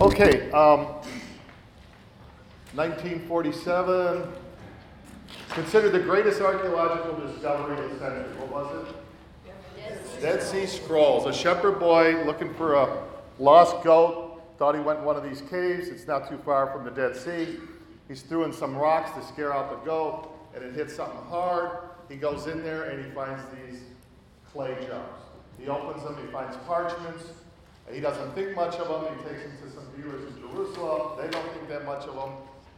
Okay, um, 1947, considered the greatest archaeological discovery of the century. What was it? Dead Sea Scrolls. A shepherd boy looking for a lost goat thought he went in one of these caves. It's not too far from the Dead Sea. He's throwing some rocks to scare out the goat, and it hits something hard. He goes in there and he finds these clay jars. He opens them, he finds parchments. He doesn't think much of them. He takes them to some viewers in Jerusalem. They don't think that much of them.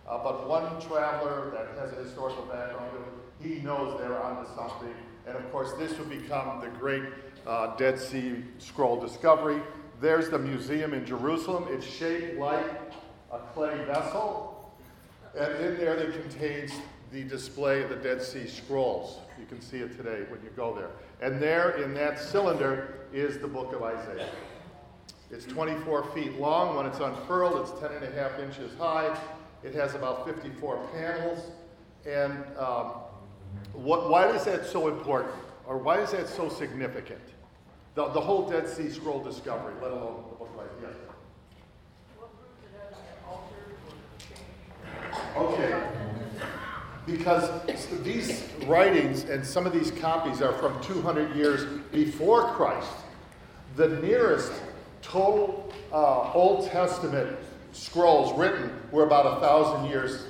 Uh, but one traveler that has a historical background, he knows they're onto something. And of course, this would become the great uh, Dead Sea Scroll discovery. There's the museum in Jerusalem. It's shaped like a clay vessel. And in there, it contains the display of the Dead Sea Scrolls. You can see it today when you go there. And there in that cylinder is the book of Isaiah. It's 24 feet long. When it's unfurled, it's 10 and a half inches high. It has about 54 panels. And um, what, why is that so important? Or why is that so significant? The, the whole Dead Sea Scroll discovery, let alone the book of Isaiah. Okay. Because these writings and some of these copies are from 200 years before Christ. The nearest total uh, Old Testament scrolls written were about a thousand years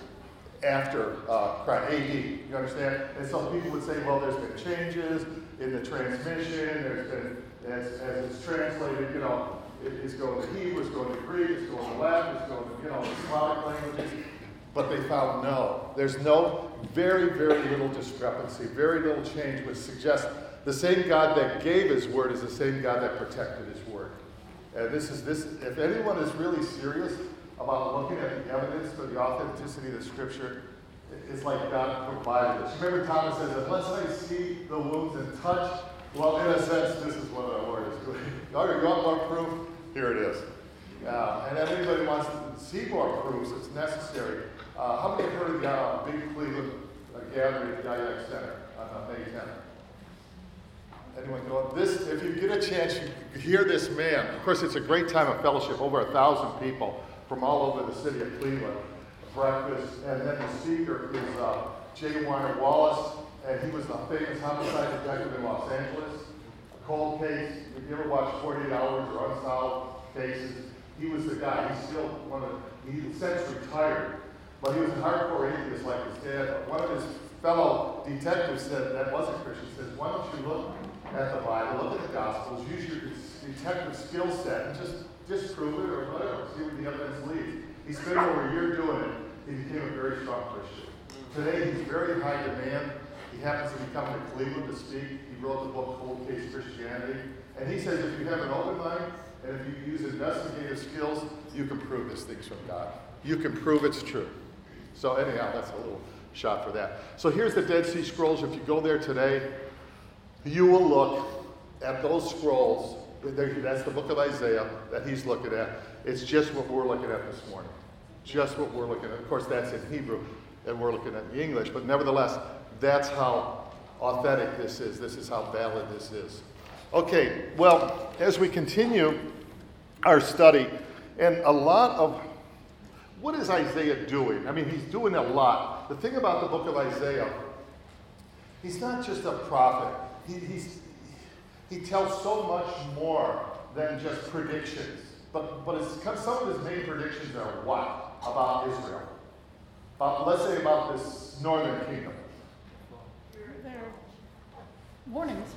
after uh, Christ, AD. You understand? And so people would say, well, there's been changes in the transmission. There's been, as, as it's translated, you know, it, it's going to Hebrew, it's going to Greek, it's going to Latin, it's going to, you know, Slavic languages. But they found no. There's no, very, very little discrepancy, very little change, which suggests the same God that gave his word is the same God that protected his word. And this is this, if anyone is really serious about looking at the evidence for the authenticity of the scripture, it's like God provided it. Remember Thomas says, unless I see the wounds and touch, well, in a sense, this is what our Lord is doing. Okay, you want more proof? Here it is. Uh, and if anybody wants to see more proofs, it's necessary. Uh, how many have heard of the uh, big Cleveland uh, gathering at the IX Center on uh, May 10th? Go? This, if you get a chance, you hear this man. Of course, it's a great time of fellowship. Over a thousand people from all over the city of Cleveland. Breakfast, and then the speaker is uh, J. Warner Wallace, and he was the famous homicide detective in Los Angeles. A cold case. If you ever watch 48 Hours or Unsolved Cases, he was the guy. He's still one of. He's since retired, but he was a hardcore atheist like his dad. One of his fellow detectives said that wasn't Christian. Says, "Why don't you look at the Bible, look at the Gospels, use your detective skill set, and just disprove it or whatever, see where the evidence leads. He spent over a year doing it. He became a very strong Christian. Today, he's very high demand. He happens to be coming to Cleveland to speak. He wrote the book Cold Case Christianity. And he says if you have an open mind and if you use investigative skills, you can prove this thing's from God. You can prove it's true. So, anyhow, that's a little shot for that. So, here's the Dead Sea Scrolls. If you go there today, you will look at those scrolls. That's the book of Isaiah that he's looking at. It's just what we're looking at this morning. Just what we're looking at. Of course, that's in Hebrew, and we're looking at the English, but nevertheless, that's how authentic this is. This is how valid this is. Okay, well, as we continue our study, and a lot of what is Isaiah doing? I mean, he's doing a lot. The thing about the book of Isaiah, he's not just a prophet, he, he's, he tells so much more than just predictions. But, but some of his main predictions are what? About Israel. About, let's say about this northern kingdom. Warnings.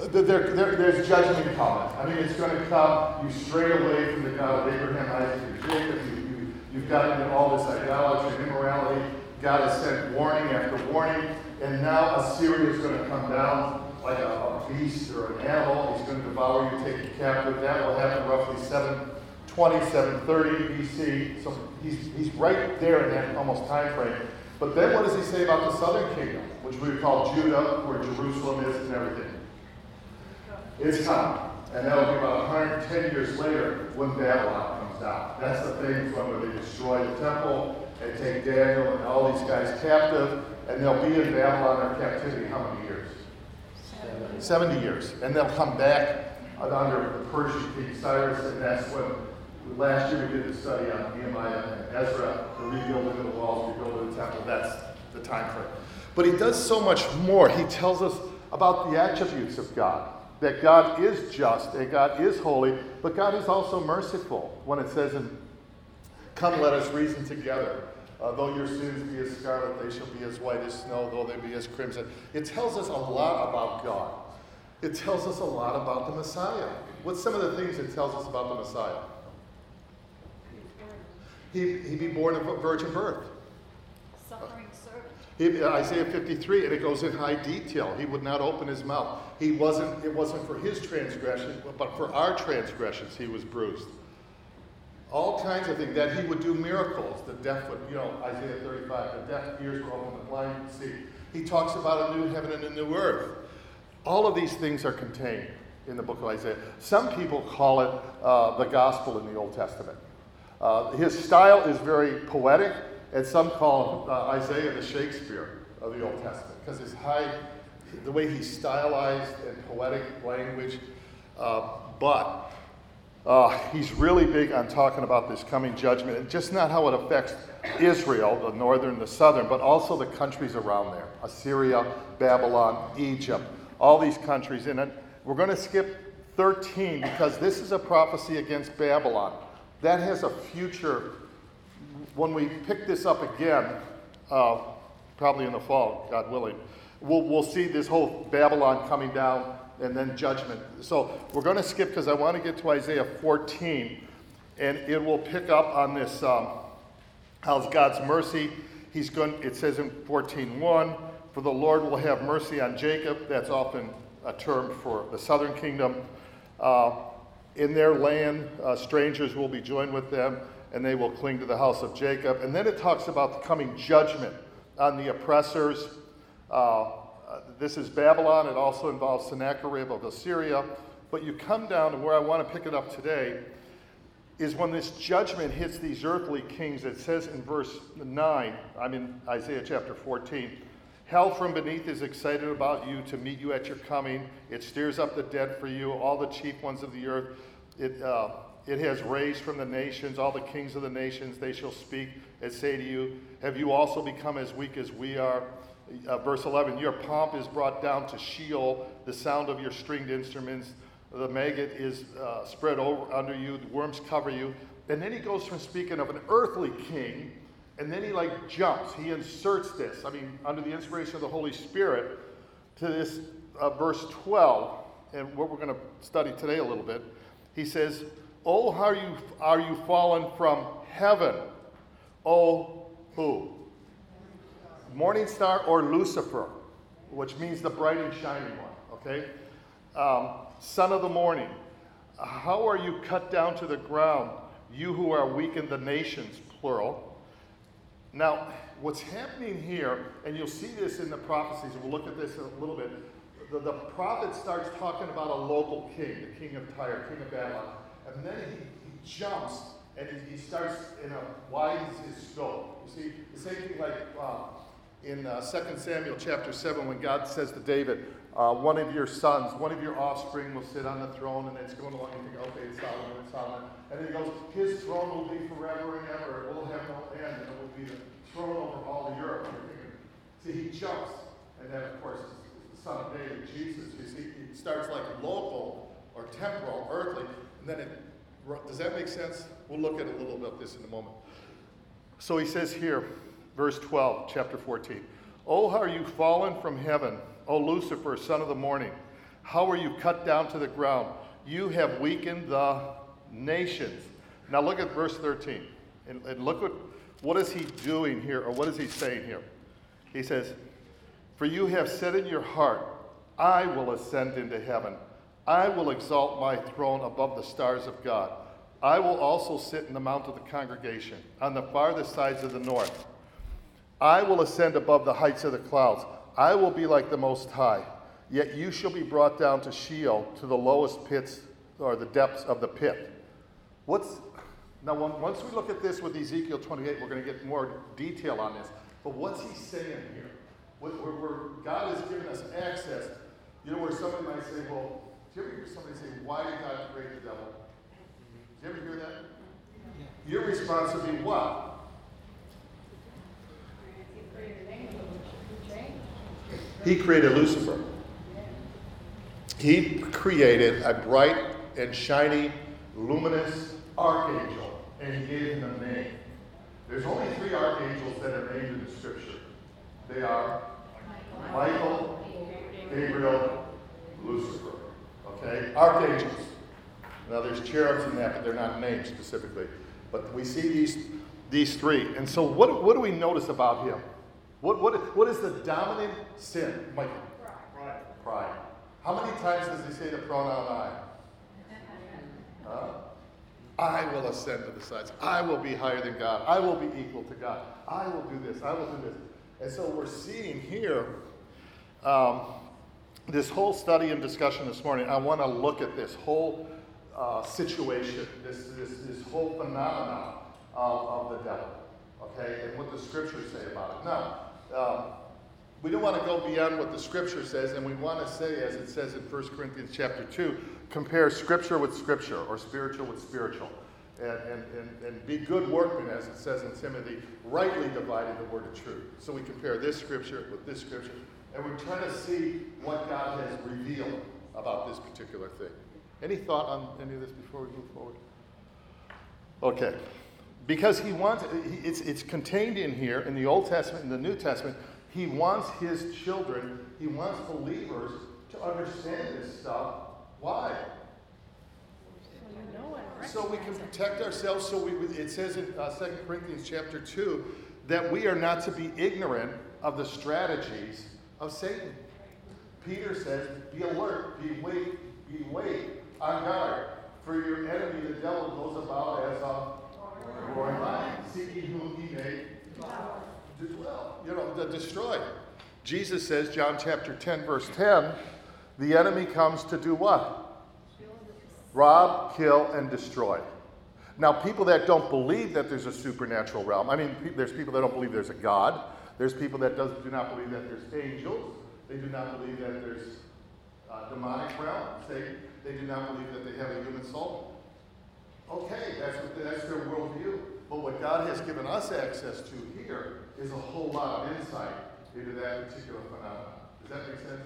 Uh, there, there, there's judgment coming. I mean, it's going to come. You stray away from the God of Abraham, Isaac, and Jacob. You, you, you've gotten into all this idolatry and immorality. God has sent warning after warning. And now Assyria is going to come down like a, a, beast or an animal. He's going to devour you, take you captive. That will happen roughly 720, 730 BC. So he's, he's right there in that almost time frame. But then what does he say about the southern kingdom, which we call Judah, where Jerusalem is and everything? It's coming. And that'll be about 110 years later when Babylon comes down. That's the thing where they destroy the temple and take Daniel and all these guys captive, and they'll be in Babylon in captivity how many years? 70 years. And they'll come back under the Persian king Cyrus, and that's when last year we did a study on Nehemiah and Ezra, the rebuilding of the walls, rebuilding the temple. That's the time frame. But he does so much more. He tells us about the attributes of God that God is just and God is holy, but God is also merciful when it says in Come, let us reason together. Uh, though your sins be as scarlet, they shall be as white as snow, though they be as crimson. It tells us a lot about God. It tells us a lot about the Messiah. What's some of the things it tells us about the Messiah? He, he be born of a virgin birth. Suffering servant. He, Isaiah 53, and it goes in high detail. He would not open his mouth. He wasn't, it wasn't for his transgression, but for our transgressions he was bruised. All kinds of things. That he would do miracles. The deaf would, you know, Isaiah 35, the deaf ears were open, the blind see. He talks about a new heaven and a new earth. All of these things are contained in the book of Isaiah. Some people call it uh, the gospel in the Old Testament. Uh, his style is very poetic, and some call uh, Isaiah the Shakespeare of the Old Testament because his high, the way he stylized and poetic language. Uh, but uh, he's really big on talking about this coming judgment and just not how it affects Israel, the northern, the southern, but also the countries around there Assyria, Babylon, Egypt, all these countries. And we're going to skip 13 because this is a prophecy against Babylon. That has a future. When we pick this up again, uh, probably in the fall, God willing, we'll, we'll see this whole Babylon coming down and then judgment. So we're going to skip because I want to get to Isaiah 14, and it will pick up on this. Um, how's God's mercy? He's going. It says in 14:1, "For the Lord will have mercy on Jacob." That's often a term for the southern kingdom. Uh, in their land, uh, strangers will be joined with them, and they will cling to the house of Jacob. And then it talks about the coming judgment on the oppressors. Uh, this is Babylon. It also involves Sennacherib of Assyria. But you come down to where I want to pick it up today is when this judgment hits these earthly kings. It says in verse 9, I'm in Isaiah chapter 14. Hell from beneath is excited about you to meet you at your coming. It stirs up the dead for you, all the chief ones of the earth. It, uh, it has raised from the nations, all the kings of the nations. They shall speak and say to you, Have you also become as weak as we are? Uh, verse 11 Your pomp is brought down to Sheol, the sound of your stringed instruments. The maggot is uh, spread over under you, the worms cover you. And then he goes from speaking of an earthly king and then he like jumps. He inserts this, I mean, under the inspiration of the Holy Spirit, to this uh, verse 12, and what we're going to study today a little bit. He says, Oh, how you, are you fallen from heaven? Oh, who? Morning star or Lucifer, which means the bright and shining one, okay? Um, son of the morning. How are you cut down to the ground, you who are weak in the nations, plural? Now, what's happening here, and you'll see this in the prophecies, and we'll look at this in a little bit. The, the prophet starts talking about a local king, the king of Tyre, king of Babylon, and then he, he jumps and he, he, starts in a widens his scope. You see, the same thing like uh, in uh, 2 Samuel chapter 7 when God says to David, uh, one of your sons, one of your offspring will sit on the throne, and it's going along, and you think, okay, it's Solomon, it's Solomon. And then he goes, his throne will be forever and ever, it will have no end, and it will be the throne over all the earth. See, he jumps, and then, of course, the son of David, Jesus. You see, starts like local or temporal, earthly, and then it, does that make sense? We'll look at a little bit of this in a moment. So he says here, verse 12, chapter 14, Oh, how are you fallen from heaven, O Lucifer, son of the morning? How are you cut down to the ground? You have weakened the nations. Now look at verse 13. And, and look what, what is he doing here, or what is he saying here? He says, For you have said in your heart, I will ascend into heaven. I will exalt my throne above the stars of God. I will also sit in the mount of the congregation on the farthest sides of the north. I will ascend above the heights of the clouds. I will be like the Most High. Yet you shall be brought down to Sheol, to the lowest pits or the depths of the pit. What's now? Once we look at this with Ezekiel 28, we're going to get more detail on this. But what's he saying here? Where, where God has given us access. You know, where somebody might say, "Well, do you ever hear somebody say, why did God create the devil?" Do you ever hear that? Your response would be what? He created Lucifer. He created a bright and shiny, luminous archangel, and he gave him a name. There's only three archangels that are named in the scripture. They are Michael, Gabriel, Lucifer. Okay? Archangels. Now there's cherubs in that, but they're not named specifically. But we see these, these three. And so what, what do we notice about him? What, what, what is the dominant sin, Michael? Pride. Pride. How many times does he say the pronoun I? Huh? I will ascend to the sides. I will be higher than God. I will be equal to God. I will do this. I will do this. And so we're seeing here um, this whole study and discussion this morning. I want to look at this whole uh, situation, this, this, this whole phenomenon of, of the devil, okay, and what the scriptures say about it. Now, um, we don't want to go beyond what the scripture says, and we want to say, as it says in 1 Corinthians chapter 2, compare scripture with scripture or spiritual with spiritual. And, and, and, and be good workmen, as it says in Timothy, rightly dividing the word of truth. So we compare this scripture with this scripture, and we're trying to see what God has revealed about this particular thing. Any thought on any of this before we move forward? Okay. Because he wants, it's, it's contained in here in the Old Testament and the New Testament. He wants his children, he wants believers to understand this stuff. Why? So we can protect ourselves. So we, it says in uh, 2 Corinthians chapter 2 that we are not to be ignorant of the strategies of Satan. Peter says, Be alert, be wait, be wait, on guard. For your enemy, the devil, goes about as a roaring lion, seeking whom he may dwell, you know, to destroy. Jesus says, John chapter 10, verse 10, the enemy comes to do what? Rob, kill, and destroy. Now, people that don't believe that there's a supernatural realm, I mean, there's people that don't believe there's a God. There's people that does, do not believe that there's angels. They do not believe that there's uh, demonic realms. They, they do not believe that they have a human soul. Okay, that's, what, that's their worldview. But what God has given us access to here is a whole lot of insight into that particular phenomenon. Does that make sense?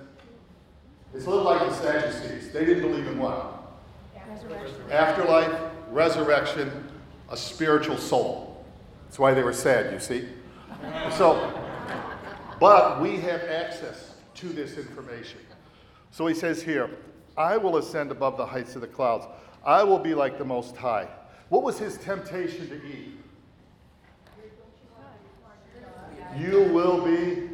It's a little like the Sadducees. They didn't believe in what? Resurrection. Afterlife, resurrection, a spiritual soul. That's why they were sad, you see. So, but we have access to this information. So he says here, I will ascend above the heights of the clouds. I will be like the Most High. What was his temptation to eat? You will be.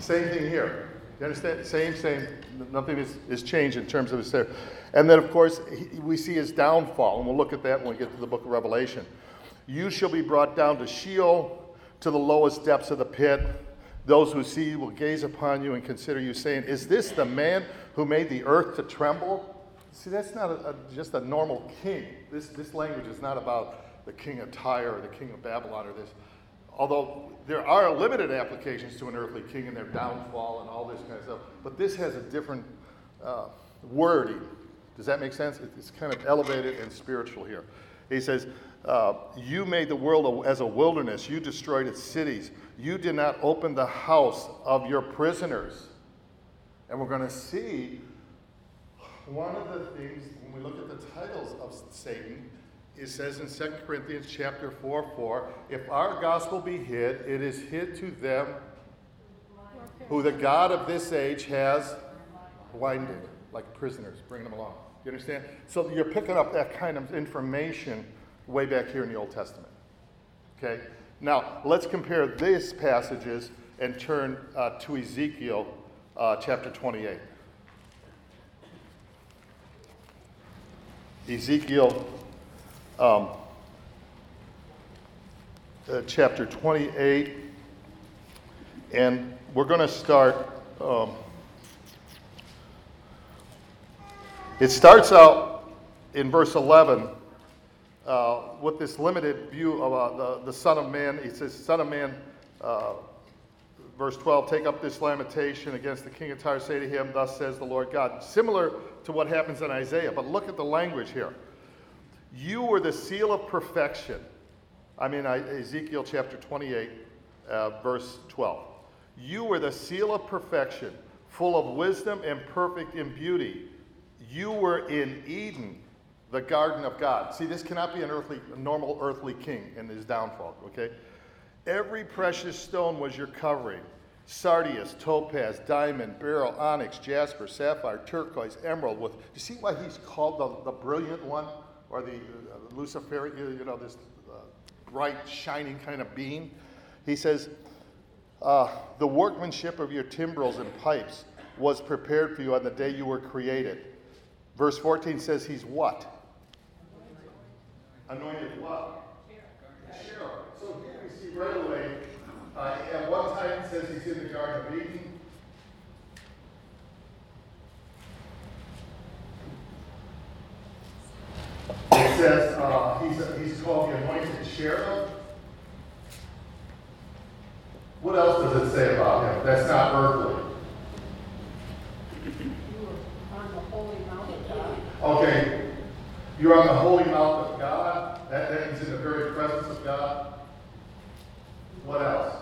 Same thing here. You understand? Same, same. Nothing is, is changed in terms of his there. And then, of course, he, we see his downfall, and we'll look at that when we get to the book of Revelation. You shall be brought down to Sheol, to the lowest depths of the pit. Those who see you will gaze upon you and consider you, saying, Is this the man who made the earth to tremble? See, that's not a, a, just a normal king. This, this language is not about the king of Tyre or the king of Babylon or this. Although there are limited applications to an earthly king and their downfall and all this kind of stuff, but this has a different uh, wording. Does that make sense? It's kind of elevated and spiritual here. He says, uh, You made the world as a wilderness, you destroyed its cities, you did not open the house of your prisoners. And we're going to see one of the things when we look at the titles of Satan it says in 2 Corinthians chapter 4 4, if our gospel be hid, it is hid to them who the God of this age has blinded, like prisoners, bringing them along. You understand? So you're picking up that kind of information way back here in the Old Testament. Okay? Now, let's compare these passages and turn uh, to Ezekiel uh, chapter 28. Ezekiel um, uh, chapter 28, and we're going to start. Um, it starts out in verse 11 uh, with this limited view of uh, the, the Son of Man. He says, Son of Man, uh, verse 12, take up this lamentation against the king of Tyre, say to him, Thus says the Lord God. Similar to what happens in Isaiah, but look at the language here. You were the seal of perfection. I mean, Ezekiel chapter 28, uh, verse 12. You were the seal of perfection, full of wisdom and perfect in beauty. You were in Eden, the garden of God. See, this cannot be an earthly, a normal earthly king in his downfall, okay? Every precious stone was your covering sardius, topaz, diamond, beryl, onyx, jasper, sapphire, turquoise, emerald. With you see why he's called the, the brilliant one or the uh, you know, this uh, bright, shining kind of beam? He says, uh, The workmanship of your timbrels and pipes was prepared for you on the day you were created. Verse 14 says, He's what? Anointed what? Cherub. So here we see right away uh, at one time, it says he's in the Garden of Eden. It says uh, he's, he's called the anointed cherub. What else does it say about him? That's not earthly. Okay, you're on the holy mount of God. That, that means in the very presence of God. What else?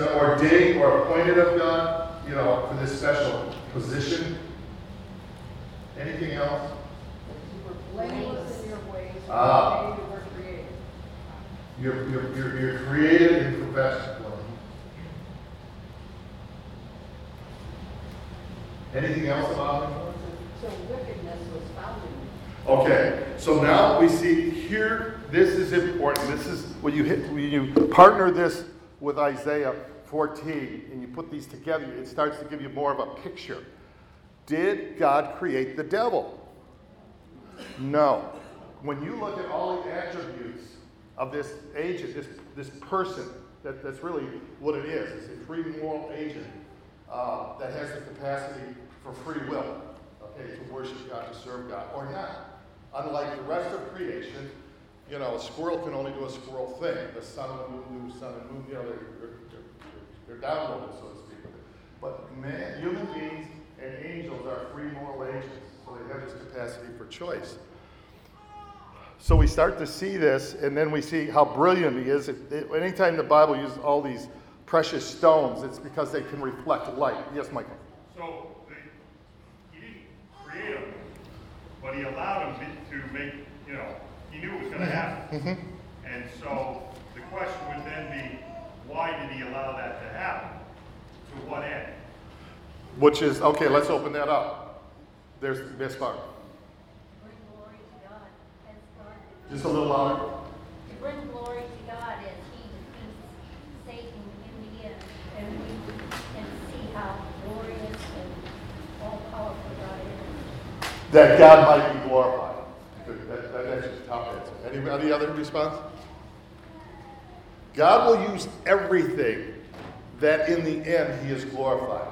An ordained or appointed of God, you know, for this special position. Anything else? Blameless in your ways. Ah. You're, you're, created in perfection. Anything else about him? So wickedness was found. Okay, so now we see here, this is important. This is when you hit, when you partner this with Isaiah 14 and you put these together, it starts to give you more of a picture. Did God create the devil? No. When you look at all the attributes of this agent, this, this person, that, that's really what it is. It's a free moral agent uh, that has the capacity for free will, okay, to worship God, to serve God, or not. Unlike the rest of creation, you know, a squirrel can only do a squirrel thing. The sun and moon do sun and moon, you know, they're, they're, they're, downloaded, so to speak. But man, human beings and angels are free moral agents, so they have this capacity for choice. So we start to see this, and then we see how brilliant he is. It, it, anytime the Bible uses all these precious stones, it's because they can reflect light. Yes, Michael. So they, he didn't create them, but he allowed them to make, you know, he knew it was going to happen. Mm-hmm. And so the question would then be, why did he allow that to happen? To what end? Which is, okay, let's open that up. There's Miss Barb. Bring glory to God as God. Just a little louder. To bring glory to God as He defeats Satan in the end, and we can see how glorious and all powerful God is. That God might be glorified. That, that, that's just top answer. Any, other response? God will use everything that in the end he is glorified.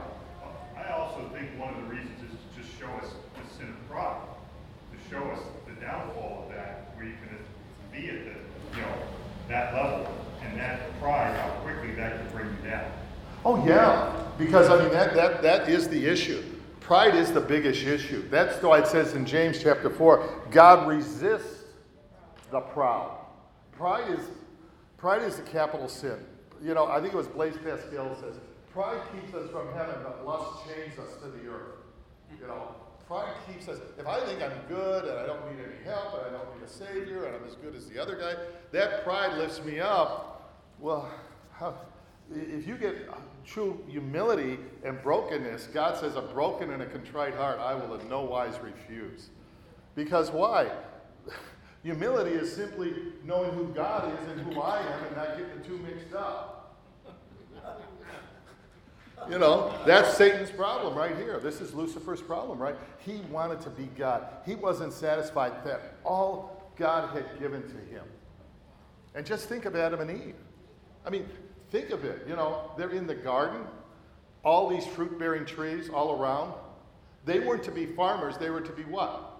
I also think one of the reasons is to just show us the sin of pride, to show us the downfall of that, where you can be at the, you know, that level, and that pride, how quickly that can bring you down. Oh yeah, because I mean that that that is the issue. Pride is the biggest issue. That's why it says in James chapter 4, God resists the proud. Pride is pride is the capital sin. You know, I think it was Blaise Pascal says, pride keeps us from heaven, but lust chains us to the earth. You know, pride keeps us, if I think I'm good and I don't need any help and I don't need a savior and I'm as good as the other guy, that pride lifts me up. Well, how, if you get true humility and brokenness, God says, a broken and a contrite heart I will in no wise refuse. Because why? Humility is simply knowing who God is and who I am and not getting the two mixed up. You know, that's Satan's problem right here. This is Lucifer's problem, right? He wanted to be God. He wasn't satisfied that all God had given to him. And just think of Adam and Eve. I mean, think of it. You know, they're in the garden, all these fruit bearing trees all around. They weren't to be farmers, they were to be what?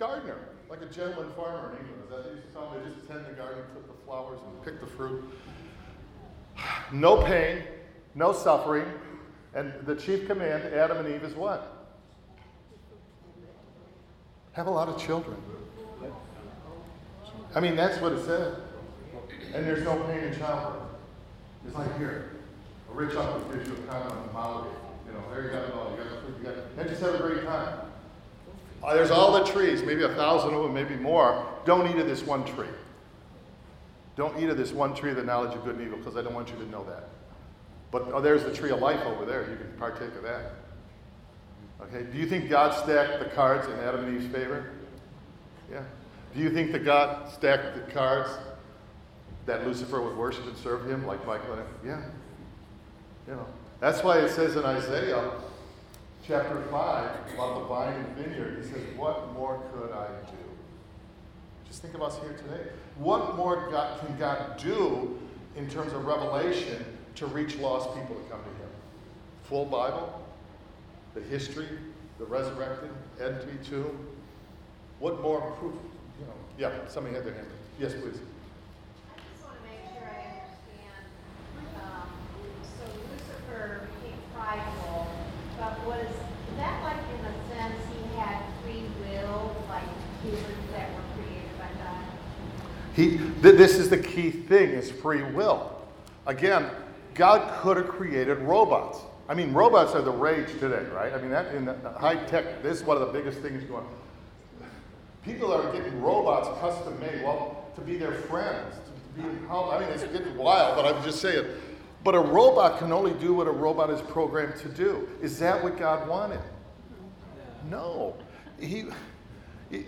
Gardener, like a gentleman farmer in England. Is that used to tell They just tend the garden, put the flowers, and pick the fruit. No pain, no suffering, and the chief command Adam and Eve is what? Have a lot of children. I mean, that's what it said. And there's no pain in childbirth. It's like here, a rich uncle gives you a condom on holiday. You know, there you got it all. You got the food, you got and just have a great time. Uh, there's all the trees, maybe a thousand of them, maybe more. Don't eat of this one tree. Don't eat of this one tree of the knowledge of good and evil, because I don't want you to know that. But oh, there's the tree of life over there. You can partake of that. Okay, do you think God stacked the cards in Adam and Eve's favor? Yeah. Do you think that God stacked the cards that Lucifer would worship and serve him like Michael? And, yeah. You know. That's why it says in Isaiah chapter 5 about the vine and vineyard, he says, What more could I do? Just think of us here today. What more God, can God do in terms of revelation to reach lost people to come to Him? Full Bible, the history, the resurrected, entry tomb. What more proof? You know, yeah, somebody had their hand. Yes, please. I just want to make sure I understand. Um, so Lucifer became prideful, but was that like in a sense he had free will, like humans that were created by God? He, th- this is the key thing is free will. Again, God could have created robots. I mean, robots are the rage today, right? I mean, that in the high tech, this is one of the biggest things going. People are getting robots custom made, well, to be their friends, to be. I mean, it's getting wild, but I'm just saying. But a robot can only do what a robot is programmed to do. Is that what God wanted? No. He, he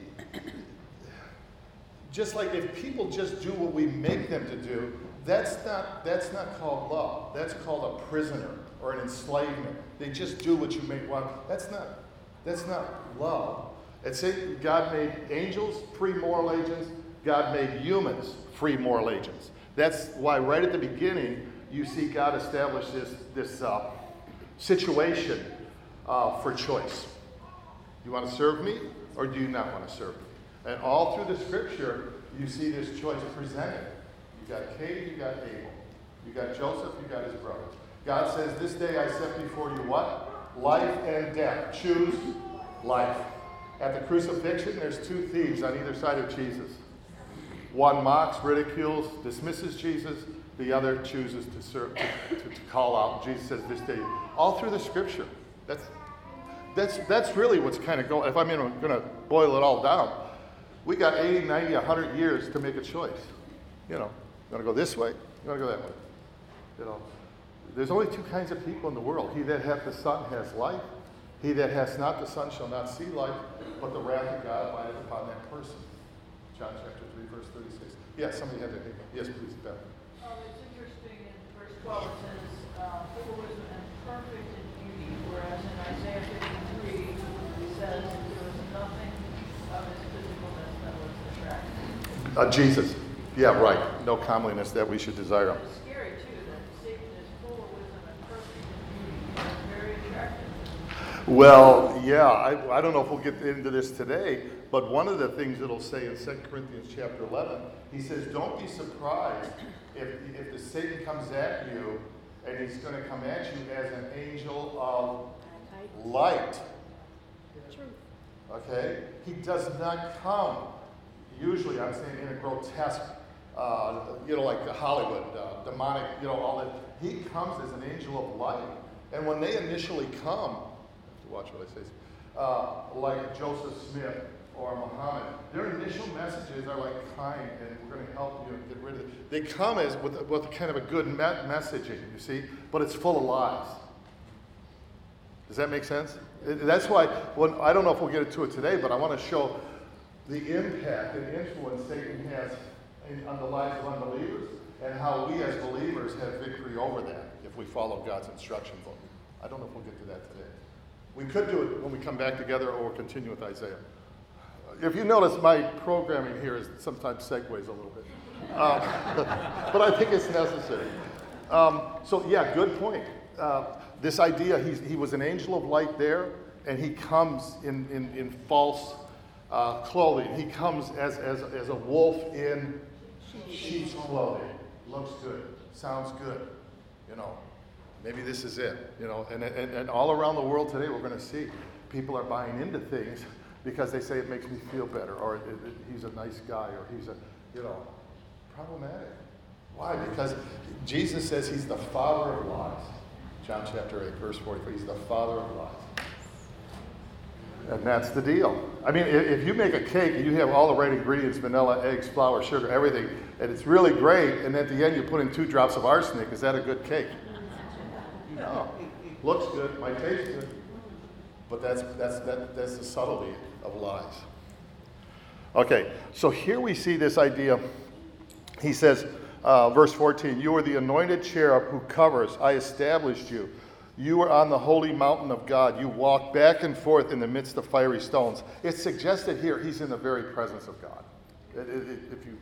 just like if people just do what we make them to do, that's not, that's not called love. That's called a prisoner or an enslavement. They just do what you make want. That's not, that's not love. It's say God made angels free moral agents. God made humans free moral agents. That's why right at the beginning you see God establish this, this uh, situation uh, for choice. You want to serve me or do you not want to serve me? And all through the scripture, you see this choice presented. You got Cain, you got Abel. You got Joseph, you got his brothers. God says, This day I set before you what? Life and death. Choose life. At the crucifixion, there's two thieves on either side of Jesus. One mocks, ridicules, dismisses Jesus. The other chooses to, serve, to, to, to call out. Jesus says, This day. All through the scripture. That's, that's, that's really what's kind of going. If I'm going to boil it all down, we got 80, 90, 100 years to make a choice. You know, you want to go this way? You want to go that way? You know, there's only two kinds of people in the world. He that hath the Son has life. He that has not the Son shall not see life, but the wrath of God abideth upon that person. John chapter 3, verse 36. Yes, somebody had hand. Yes, please, Beth. Um, it's interesting in verse twelve, it says, uh, of and perfect in beauty, whereas in Isaiah fifty-three, it says there was nothing of his physicalness that was attractive. Uh, Jesus. Yeah, right. No comeliness that we should desire. It's scary too, that Satan is full of wisdom and perfect in beauty, and very attractive. Well, yeah, I, I don't know if we'll get into this today, but one of the things it'll say in 2 Corinthians chapter 11, he says, Don't be surprised if, if the Satan comes at you and he's going to come at you as an angel of light. Okay? He does not come, usually, I'm saying in a grotesque, uh, you know, like Hollywood, uh, demonic, you know, all that. He comes as an angel of light. And when they initially come, watch what I say, uh, like Joseph Smith or Muhammad, their initial messages are like kind and we're going to help you get rid of it. They come as with, with kind of a good me- messaging, you see, but it's full of lies. Does that make sense? That's why, when, I don't know if we'll get into it today, but I want to show the impact and influence Satan has in, on the lives of unbelievers and how we as believers have victory over that if we follow God's instruction book. I don't know if we'll get to that today. We could do it when we come back together or continue with Isaiah. If you notice, my programming here is sometimes segues a little bit. Um, but I think it's necessary. Um, so, yeah, good point. Uh, this idea, he was an angel of light there, and he comes in, in, in false uh, clothing. He comes as, as, as a wolf in sheep's clothing. Looks good, sounds good, you know. Maybe this is it, you know. And, and, and all around the world today, we're going to see people are buying into things because they say it makes me feel better, or it, it, he's a nice guy, or he's a, you know, problematic. Why? Because Jesus says he's the father of lies. John chapter 8, verse 44. He's the father of lies. And that's the deal. I mean, if you make a cake and you have all the right ingredients vanilla, eggs, flour, sugar, everything and it's really great, and at the end you put in two drops of arsenic, is that a good cake? No. Looks good, might taste good. But that's, that's, that, that's the subtlety of lies. Okay, so here we see this idea. He says, uh, verse 14, You are the anointed cherub who covers, I established you. You are on the holy mountain of God. You walk back and forth in the midst of fiery stones. It's suggested here he's in the very presence of God. It, it, it, if you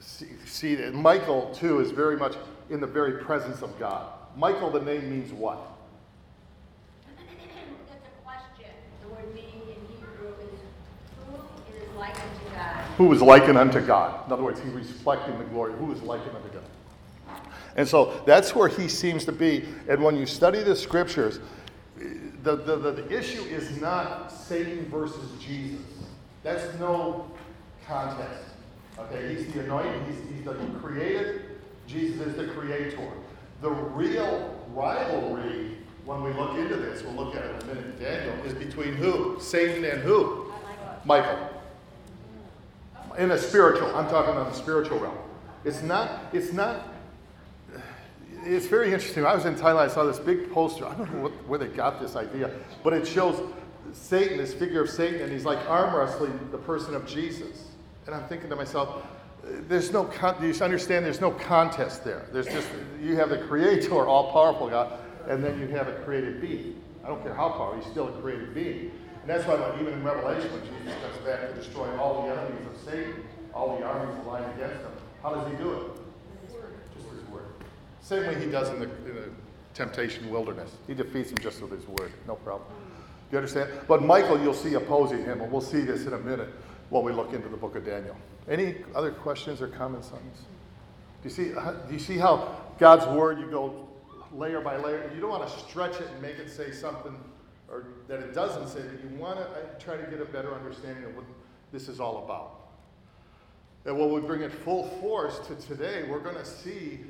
see, see that, Michael, too, is very much in the very presence of God. Michael, the name means what? That's a question. The word meaning in Hebrew is who is likened. Who is likened unto God. In other words, he's reflecting the glory. Who is likened unto God. And so that's where he seems to be. And when you study the scriptures, the, the, the, the issue is not Satan versus Jesus. That's no contest. Okay, he's the anointed, he's, he's the created, Jesus is the creator. The real rivalry, when we look into this, we'll look at it in a minute, Daniel, is between who? Satan and who? Michael. In a spiritual, I'm talking on the spiritual realm. It's not, it's not it's very interesting. I was in Thailand, I saw this big poster. I don't know what, where they got this idea, but it shows Satan, this figure of Satan, and he's like arm wrestling the person of Jesus. And I'm thinking to myself, there's no, con- you understand there's no contest there. There's just, you have the creator, all powerful God, and then you have a created being. I don't care how powerful, he's still a created being. And that's why, even in Revelation, when Jesus comes back to destroy all the enemies of Satan, all the armies aligned against him, how does he do it? Same way he does in the, in the temptation wilderness. He defeats him just with his word, no problem. Do you understand? But Michael, you'll see opposing him, and we'll see this in a minute while we look into the book of Daniel. Any other questions or comments on this? Do you see, uh, do you see how God's word, you go layer by layer? You don't want to stretch it and make it say something or that it doesn't say, but you want to uh, try to get a better understanding of what this is all about. And when we bring it full force to today, we're going to see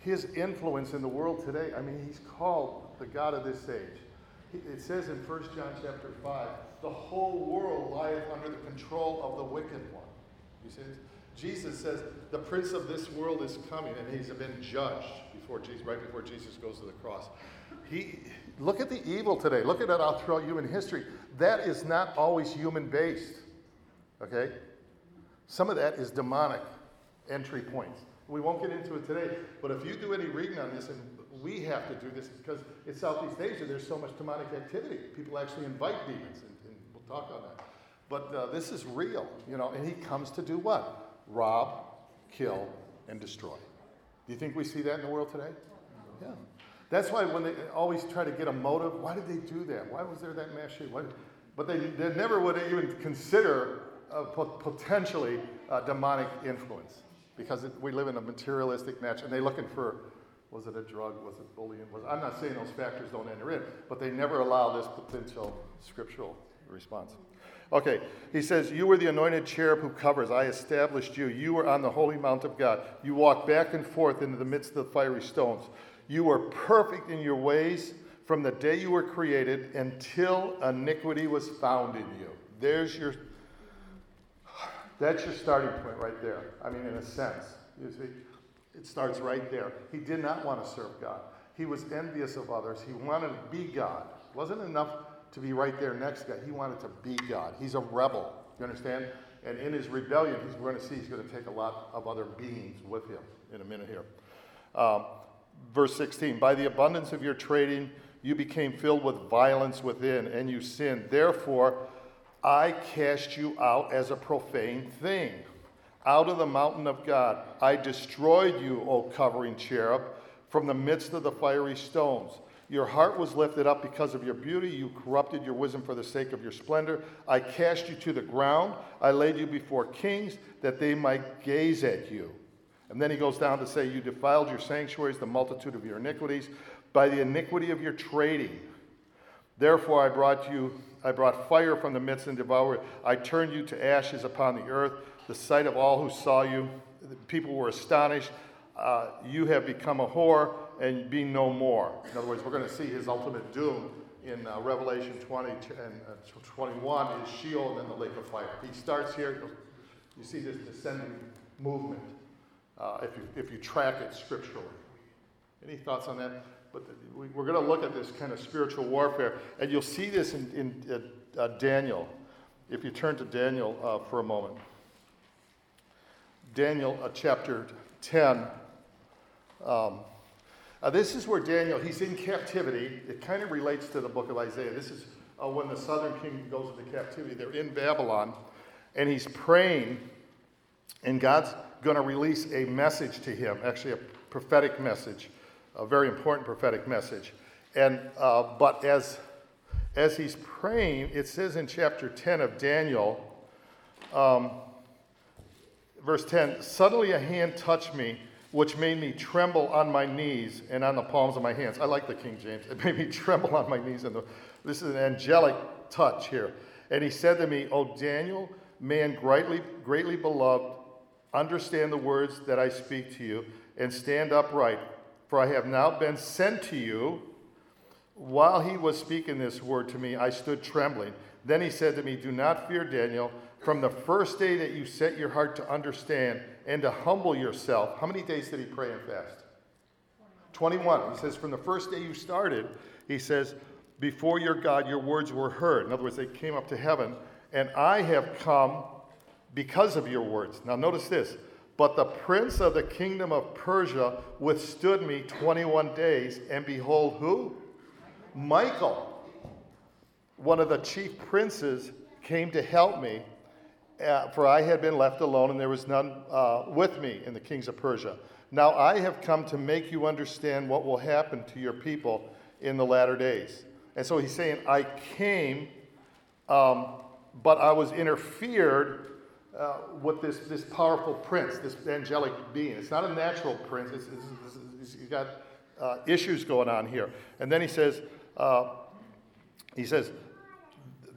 his influence in the world today. I mean, he's called the God of this age. It says in 1 John chapter 5, the whole world lieth under the control of the wicked one. You see, Jesus says the prince of this world is coming, and he's been judged before Jesus, right before Jesus goes to the cross. He look at the evil today. Look at it all throughout human history. That is not always human based. Okay? Some of that is demonic entry points. We won't get into it today, but if you do any reading on this, and we have to do this because in Southeast Asia there's so much demonic activity. People actually invite demons, and, and we'll talk on that. But uh, this is real, you know, and he comes to do what? Rob, kill, and destroy. Do you think we see that in the world today? Yeah. That's why when they always try to get a motive, why did they do that? Why was there that mass shooting? Why, but they, they never would even consider uh, potentially uh, demonic influence because it, we live in a materialistic match and they're looking for was it a drug? Was it bullying was i'm not saying those factors don't enter in but they never allow this potential scriptural response. Okay he says you were the anointed cherub who covers. I established you. You were on the holy mount of god. You walked back and forth into the midst of the fiery stones. You were perfect in your ways from the day you were created until iniquity was found in you. There's your that's your starting point right there. I mean, in a sense, you see, it starts right there. He did not want to serve God. He was envious of others. He wanted to be God. It wasn't enough to be right there next to God. He wanted to be God. He's a rebel. You understand? And in his rebellion, he's going to see he's going to take a lot of other beings with him in a minute here. Um, verse 16 By the abundance of your trading, you became filled with violence within, and you sinned. Therefore, I cast you out as a profane thing. Out of the mountain of God, I destroyed you, O covering cherub, from the midst of the fiery stones. Your heart was lifted up because of your beauty. You corrupted your wisdom for the sake of your splendor. I cast you to the ground. I laid you before kings that they might gaze at you. And then he goes down to say, You defiled your sanctuaries, the multitude of your iniquities, by the iniquity of your trading. Therefore I brought you, I brought fire from the midst and devoured. I turned you to ashes upon the earth. The sight of all who saw you, people were astonished. Uh, you have become a whore and be no more. In other words, we're going to see his ultimate doom in uh, Revelation 20 and uh, 21 is Sheol and then the lake of fire. He starts here. You see this descending movement uh, if, you, if you track it scripturally. Any thoughts on that? But we, are going to look at this kind of spiritual warfare, and you'll see this in, in uh, Daniel. If you turn to Daniel uh, for a moment, Daniel uh, chapter 10. Um, uh, this is where Daniel, he's in captivity. It kind of relates to the book of Isaiah. This is uh, when the southern kingdom goes into captivity. They're in Babylon, and he's praying, and God's going to release a message to him, actually, a prophetic message, a very important prophetic message. And, uh, but as, as he's praying, it says in chapter 10 of Daniel, um, verse 10 Suddenly a hand touched me which made me tremble on my knees and on the palms of my hands. I like the King James. It made me tremble on my knees. And the, this is an angelic touch here. And he said to me, O Daniel, man greatly, greatly beloved, understand the words that I speak to you and stand upright, for I have now been sent to you. While he was speaking this word to me, I stood trembling. Then he said to me, Do not fear, Daniel. From the first day that you set your heart to understand and to humble yourself, how many days did he pray and fast? 21. He says, From the first day you started, he says, Before your God, your words were heard. In other words, they came up to heaven, and I have come because of your words. Now, notice this. But the prince of the kingdom of Persia withstood me 21 days, and behold, who? Michael, one of the chief princes, came to help me uh, for I had been left alone, and there was none uh, with me in the kings of Persia. Now I have come to make you understand what will happen to your people in the latter days. And so he's saying, I came, um, but I was interfered uh, with this, this powerful prince, this angelic being. It's not a natural prince, it's, it's, it's, he's got uh, issues going on here. And then he says, uh, he says,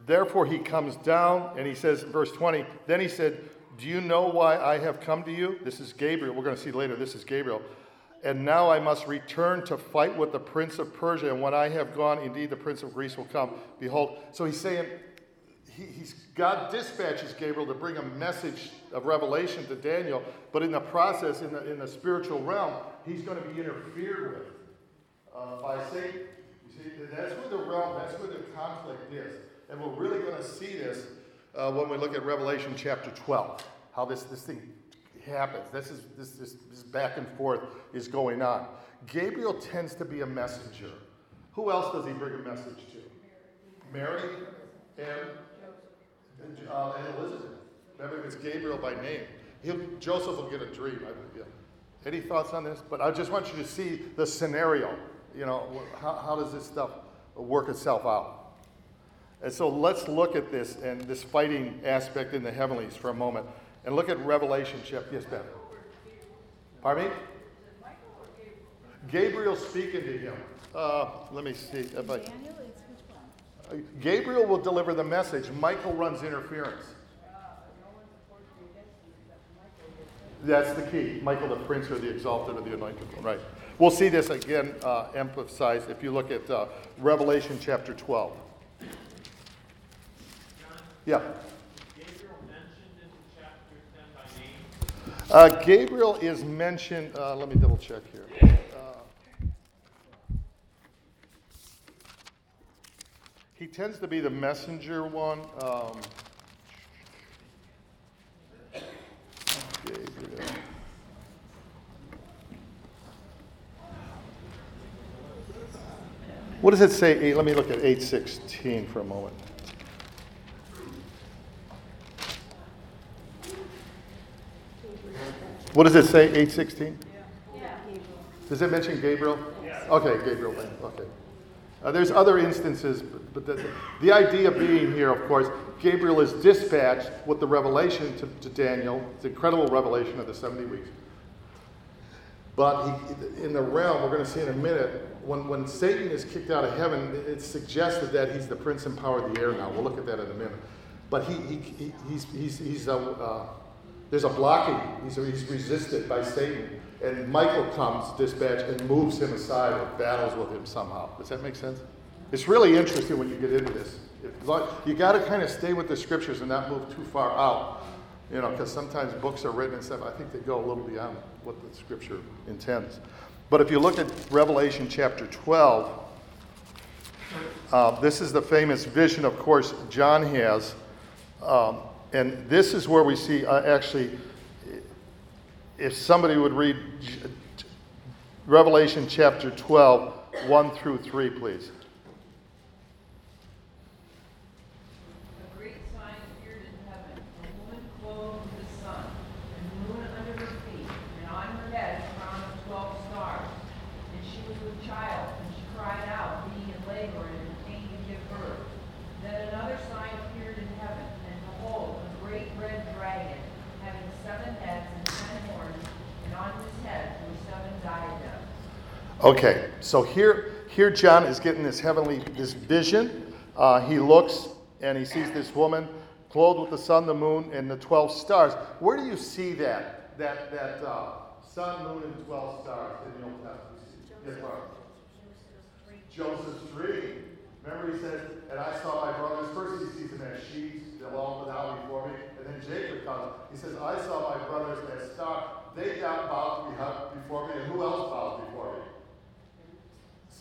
Therefore, he comes down and he says, verse 20, then he said, Do you know why I have come to you? This is Gabriel. We're going to see later, this is Gabriel. And now I must return to fight with the prince of Persia. And when I have gone, indeed, the prince of Greece will come. Behold. So he's saying, he, he's, God dispatches Gabriel to bring a message of revelation to Daniel, but in the process, in the, in the spiritual realm, he's going to be interfered with uh, by Satan. You see, that's where the realm, that's where the conflict is. And we're really going to see this uh, when we look at Revelation chapter 12, how this, this thing happens. This is this, this, this back and forth is going on. Gabriel tends to be a messenger. Who else does he bring a message to? Mary and, uh, and Elizabeth. Remember, it's Gabriel by name. He'll, Joseph will get a dream. I, yeah. Any thoughts on this? But I just want you to see the scenario. You know, how, how does this stuff work itself out? And so let's look at this and this fighting aspect in the heavenlies for a moment and look at Revelation chapter. Yes, Ben. Pardon me? Gabriel speaking to him. Uh, let me see. If I, Gabriel will deliver the message. Michael runs interference. That's the key. Michael, the prince, or the exalted, or the anointed one. Right. We'll see this again uh, emphasized if you look at uh, Revelation chapter 12. Yeah. Gabriel mentioned in chapter 10 by name? Uh, Gabriel is mentioned, uh, let me double check here. Uh, he tends to be the messenger one. Um, Gabriel. What does it say? Let me look at 816 for a moment. What does it say, 816? Yeah. Does it mention Gabriel? Yeah. Okay, Gabriel. Okay. Uh, there's other instances, but, but the, the, idea being here, of course, Gabriel is dispatched with the revelation to, to Daniel, the incredible revelation of the 70 weeks. But he, in the realm, we're going to see in a minute, when, when Satan is kicked out of heaven, it's suggested that he's the prince and power of the air now. We'll look at that in a minute. But he, he, he he's, he's, he's a, uh, there's a blocking. He's, he's resisted by Satan. And Michael comes, dispatch, and moves him aside or battles with him somehow. Does that make sense? It's really interesting when you get into this. You got to kind of stay with the scriptures and not move too far out. You know, because sometimes books are written and stuff, I think they go a little beyond what the scripture intends. But if you look at Revelation chapter 12, uh, this is the famous vision, of course, John has. Um, and this is where we see uh, actually, if somebody would read Revelation chapter 12, 1 through 3, please. Okay, so here, here John is getting this heavenly, this vision. Uh, he looks and he sees this woman clothed with the sun, the moon, and the 12 stars. Where do you see that? That, that uh, sun, moon, and 12 stars in the Old Testament? Yes, Joseph's dream. Remember, he says, and I saw my brothers. First, he sees them as sheep, all bow before me. And then Jacob comes. He says, I saw my brothers as stars. They got bowed before me, and who else bows before me?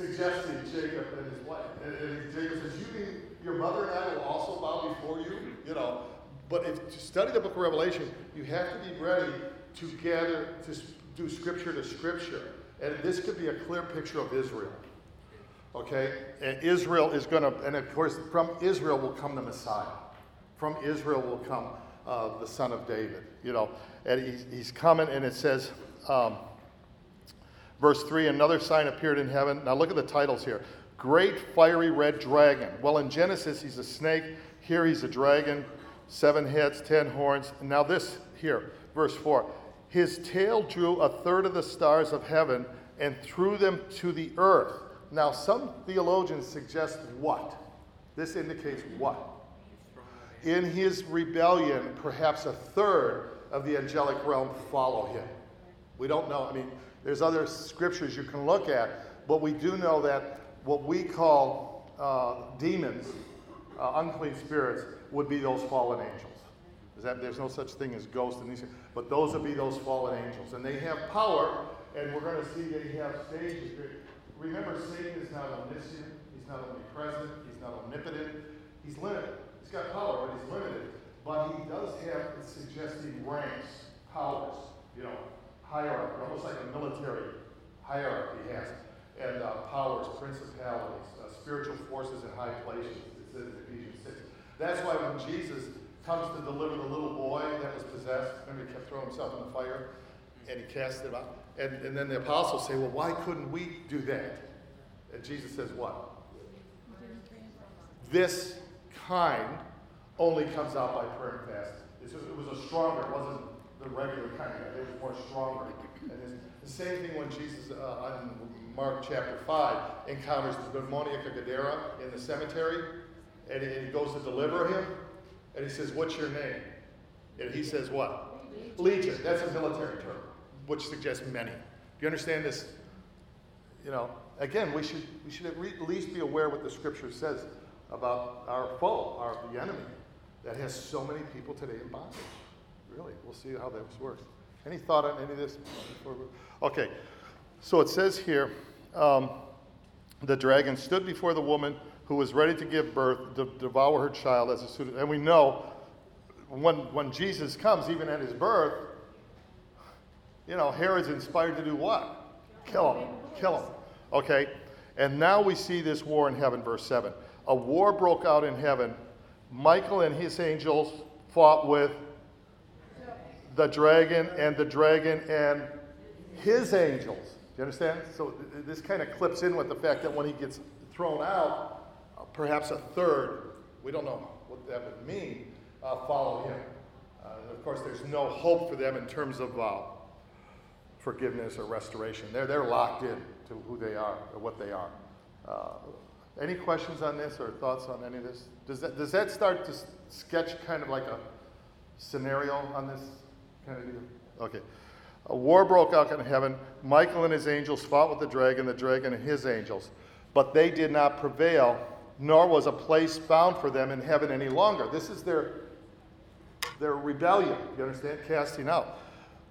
Suggesting Jacob and his wife. And, and Jacob says, You mean your mother and I will also bow before you? You know. But if to study the book of Revelation, you have to be ready to gather, to do scripture to scripture. And this could be a clear picture of Israel. Okay? And Israel is going to, and of course, from Israel will come the Messiah. From Israel will come uh, the son of David. You know, and he's, he's coming, and it says, um, Verse 3 Another sign appeared in heaven. Now look at the titles here Great fiery red dragon. Well, in Genesis, he's a snake. Here, he's a dragon. Seven heads, ten horns. Now, this here, verse 4 His tail drew a third of the stars of heaven and threw them to the earth. Now, some theologians suggest what? This indicates what? In his rebellion, perhaps a third of the angelic realm follow him. We don't know. I mean, there's other scriptures you can look at, but we do know that what we call uh, demons, uh, unclean spirits, would be those fallen angels. Is That, there's no such thing as ghosts in these, but those would be those fallen angels, and they have power. And we're going to see they have stages. Remember, Satan is not omniscient. He's not omnipresent. He's not omnipotent. He's limited. He's got power, but he's limited. But he does have suggesting ranks, powers. You know, hierarchy, almost like a military hierarchy has, and uh, powers, principalities, uh, spiritual forces in high places. It says in Ephesians 6. That's why when Jesus comes to deliver the little boy that was possessed, remember he kept throwing himself in the fire, and he cast it out. And, and then the apostles say, well, why couldn't we do that? And Jesus says, what? This kind only comes out by prayer and fasting. It was a stronger, it wasn't the regular kind of They was more stronger. And the same thing when Jesus, uh, in Mark chapter 5, encounters the demoniac of Gadara in the cemetery, and he, goes to deliver him, and he says, What's your name? And he says, What? Legion. Legion. That's a military term, which suggests many. Do you understand this? You know, again, we should, we should at least be aware what the scripture says about our foe, our the enemy, that has so many people today in bondage. Really, we'll see how this works. Any thought on any of this? Okay, so it says here um, the dragon stood before the woman who was ready to give birth to devour her child as a student. And we know when, when Jesus comes, even at his birth, you know, Herod's inspired to do what? Kill him. Kill him. Okay? And now we see this war in heaven, verse 7. A war broke out in heaven. Michael and his angels fought with the dragon and the dragon and his angels. Do you understand? So this kind of clips in with the fact that when he gets thrown out, uh, perhaps a third, we don't know what that would mean, uh, follow him. Uh, of course, there's no hope for them in terms of uh, forgiveness or restoration. They're, they're locked in to who they are or what they are. Uh, any questions on this or thoughts on any of this? Does that, does that start to sketch kind of like a scenario on this? Okay. A war broke out in heaven. Michael and his angels fought with the dragon, the dragon and his angels. But they did not prevail, nor was a place found for them in heaven any longer. This is their, their rebellion, you understand? Casting out.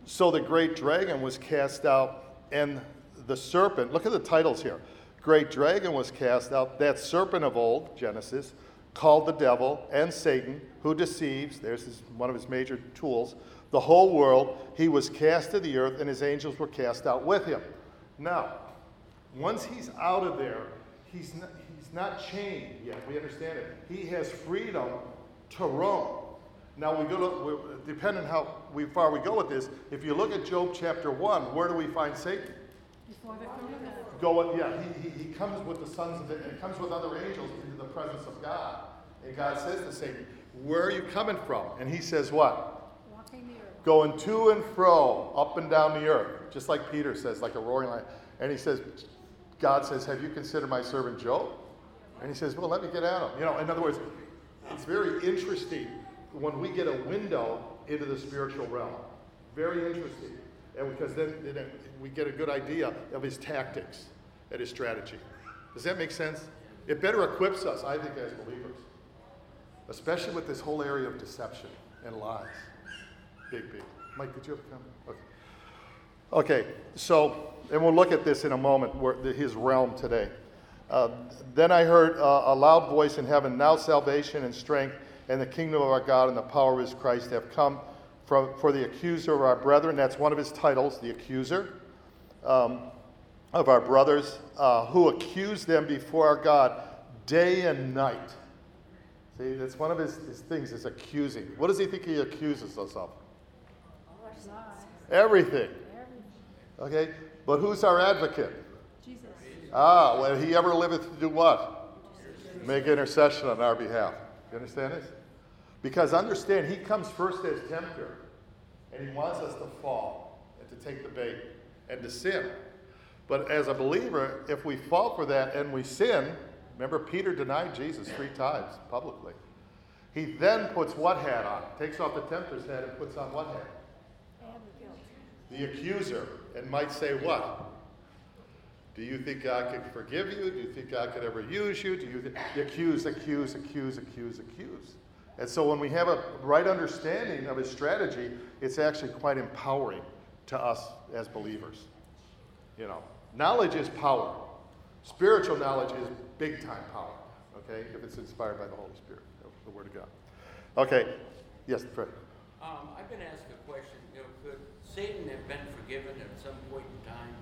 So the great dragon was cast out, and the serpent, look at the titles here. Great dragon was cast out, that serpent of old, Genesis, called the devil and Satan, who deceives, there's his, one of his major tools, the whole world. He was cast to the earth, and his angels were cast out with him. Now, once he's out of there, he's not, he's not chained yet. We understand it. He has freedom to roam. Now we go to, depending how we, far we go with this, if you look at Job chapter 1, where do we find Satan? Before the throne. Go, with yeah, he, he, he comes with the sons of the, and comes with other angels into the presence of God. And God says to Satan, Where are you coming from? And he says, What? Going to and fro, up and down the earth, just like Peter says, like a roaring lion. And he says, God says, Have you considered my servant Job? And he says, Well, let me get at him. You know, in other words, it's very interesting when we get a window into the spiritual realm. Very interesting. And because then, then we get a good idea of his tactics and his strategy. Does that make sense? It better equips us, I think, as believers, especially with this whole area of deception and lies. Big, big. Mike, did you have a comment? Okay. Okay, so, and we'll look at this in a moment, where, his realm today. Uh, then I heard uh, a loud voice in heaven Now salvation and strength and the kingdom of our God and the power of his Christ have come from, for the accuser of our brethren. That's one of his titles, the accuser um, of our brothers, uh, who accuse them before our God day and night. See, that's one of his, his things, is accusing. What does he think he accuses us of? Everything. Okay? But who's our advocate? Jesus. Ah, when he ever liveth to do what? Make intercession on our behalf. You understand this? Because understand, he comes first as tempter, and he wants us to fall and to take the bait and to sin. But as a believer, if we fall for that and we sin, remember Peter denied Jesus three times publicly. He then puts what hat on? Takes off the tempter's hat and puts on what hat? The accuser, and might say what? Do you think God could forgive you? Do you think God could ever use you? Do you th- accuse, accuse, accuse, accuse, accuse? And so when we have a right understanding of his strategy, it's actually quite empowering to us as believers. You know, knowledge is power. Spiritual knowledge is big time power, okay, if it's inspired by the Holy Spirit, the Word of God. Okay, yes, Fred. Um, I've been asked a question, Satan have been forgiven at some point in time?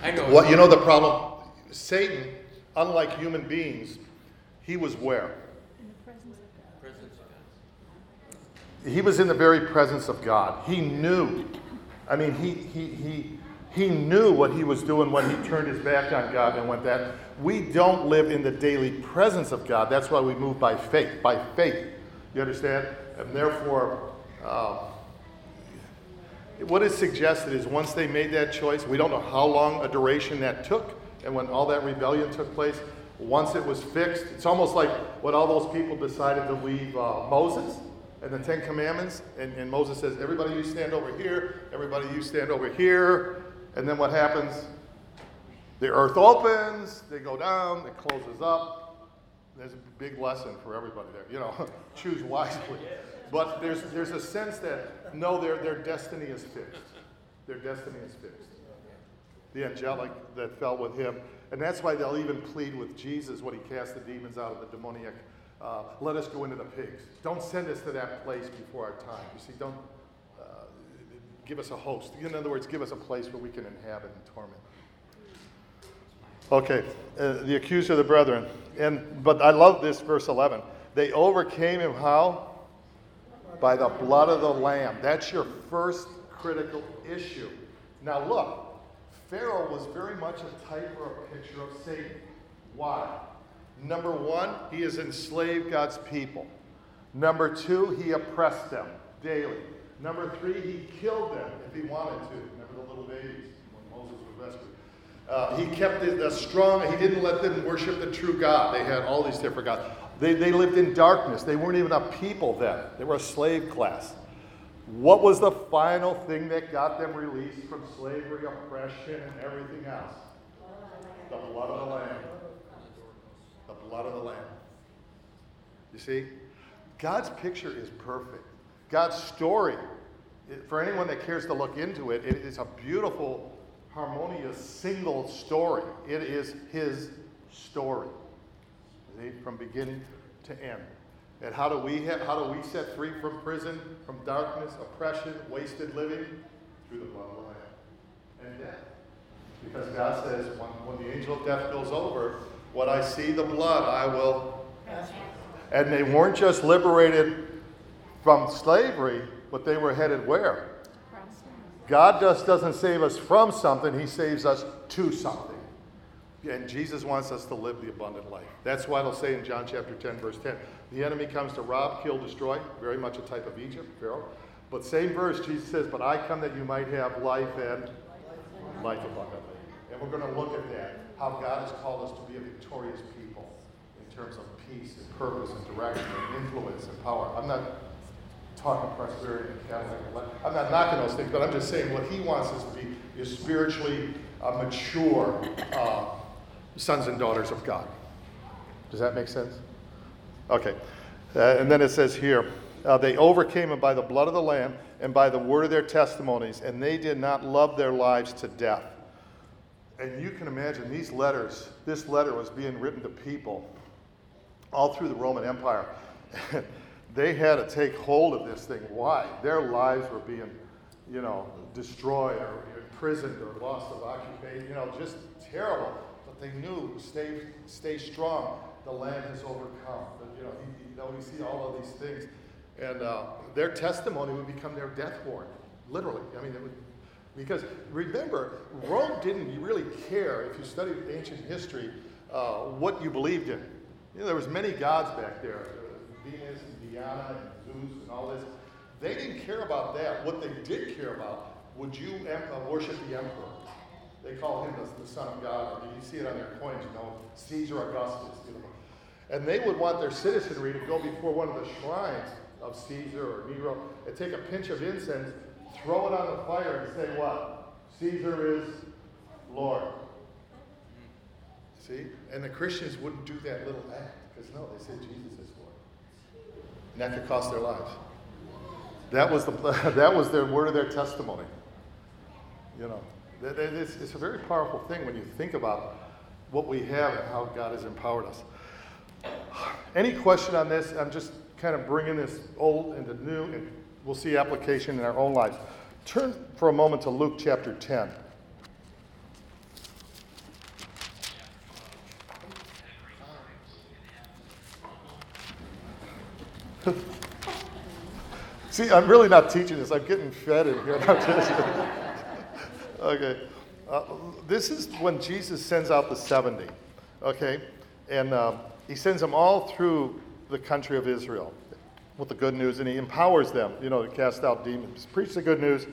I know. What, you know the problem? Satan, unlike human beings, he was where? In the presence of God. Presence of God. He was in the very presence of God. He knew. I mean, he, he, he, he knew what he was doing when he turned his back on God and went that. We don't live in the daily presence of God. That's why we move by faith. By faith. You understand? And therefore, uh, what is suggested is once they made that choice, we don't know how long a duration that took, and when all that rebellion took place, once it was fixed, it's almost like what all those people decided to leave uh, Moses and the Ten Commandments, and, and Moses says, Everybody, you stand over here, everybody, you stand over here. And then what happens? The earth opens, they go down, it closes up. There's a big lesson for everybody there. You know, choose wisely. But there's, there's a sense that, no, their, their destiny is fixed. Their destiny is fixed. The angelic that fell with him. And that's why they'll even plead with Jesus when he cast the demons out of the demoniac. Uh, let us go into the pigs. Don't send us to that place before our time. You see, don't uh, give us a host. In other words, give us a place where we can inhabit and torment. Okay, uh, the accuser of the brethren. And but I love this verse 11. They overcame him how? By the blood of the lamb. That's your first critical issue. Now look, Pharaoh was very much a type or a picture of Satan. Why? Number one, he has enslaved God's people. Number two, he oppressed them daily. Number three, he killed them if he wanted to. Remember the little babies when Moses was rescued. Uh, he kept it strong. He didn't let them worship the true God. They had all these different gods. They, they lived in darkness. They weren't even a people then. They were a slave class. What was the final thing that got them released from slavery, oppression, and everything else? The blood of the Lamb. The blood of the Lamb. You see? God's picture is perfect. God's story, for anyone that cares to look into it, it is a beautiful, harmonious, single story. It is His story, see? from beginning to end. And how do we have, how do we set free from prison, from darkness, oppression, wasted living? Through the blood of the Lamb and death. Because God says, when, when the angel of death goes over, when I see the blood, I will. And they weren't just liberated from slavery, but they were headed where? God just doesn't save us from something, He saves us to something. And Jesus wants us to live the abundant life. That's why it'll say in John chapter 10, verse 10 the enemy comes to rob, kill, destroy, very much a type of Egypt, Pharaoh. But same verse, Jesus says, But I come that you might have life and life abundantly. And we're going to look at that, how God has called us to be a victorious people in terms of peace and purpose and direction and influence and power. I'm not talking prosperity and Catholic. I'm not knocking those things, but I'm just saying what he wants us to be is spiritually uh, mature uh, sons and daughters of God. Does that make sense? Okay. Uh, and then it says here, uh, they overcame him by the blood of the Lamb and by the word of their testimonies, and they did not love their lives to death. And you can imagine these letters, this letter was being written to people all through the Roman Empire. they had to take hold of this thing. Why? Their lives were being, you know, destroyed or imprisoned or lost of occupation, you know, just terrible. They knew, stay, stay strong. The land has overcome. You know, you know, we see all of these things. And uh, their testimony would become their death warrant, literally. I mean, it would, because remember, Rome didn't really care, if you studied ancient history, uh, what you believed in. You know, there was many gods back there, Venus and Diana and Zeus and all this. They didn't care about that. What they did care about, would you uh, worship the emperor? They call him the, the son of God. Or you see it on their coins, you know, Caesar Augustus. You know. And they would want their citizenry to go before one of the shrines of Caesar or Nero and take a pinch of incense, throw it on the fire, and say, What? Caesar is Lord. See? And the Christians wouldn't do that little act because no, they said Jesus is Lord. And that could cost their lives. That was, the, that was their word of their testimony. You know, it's, a very powerful thing when you think about what we have and how God has empowered us. Any question on this? I'm just kind of bringing this old into new, and we'll see application in our own lives. Turn for a moment to Luke chapter 10. See, I'm really not teaching this. I'm getting fed in here. okay. Uh, this is when Jesus sends out the 70. Okay? And um, he sends them all through the country of Israel with the good news, and he empowers them, you know, to cast out demons, preach the good news,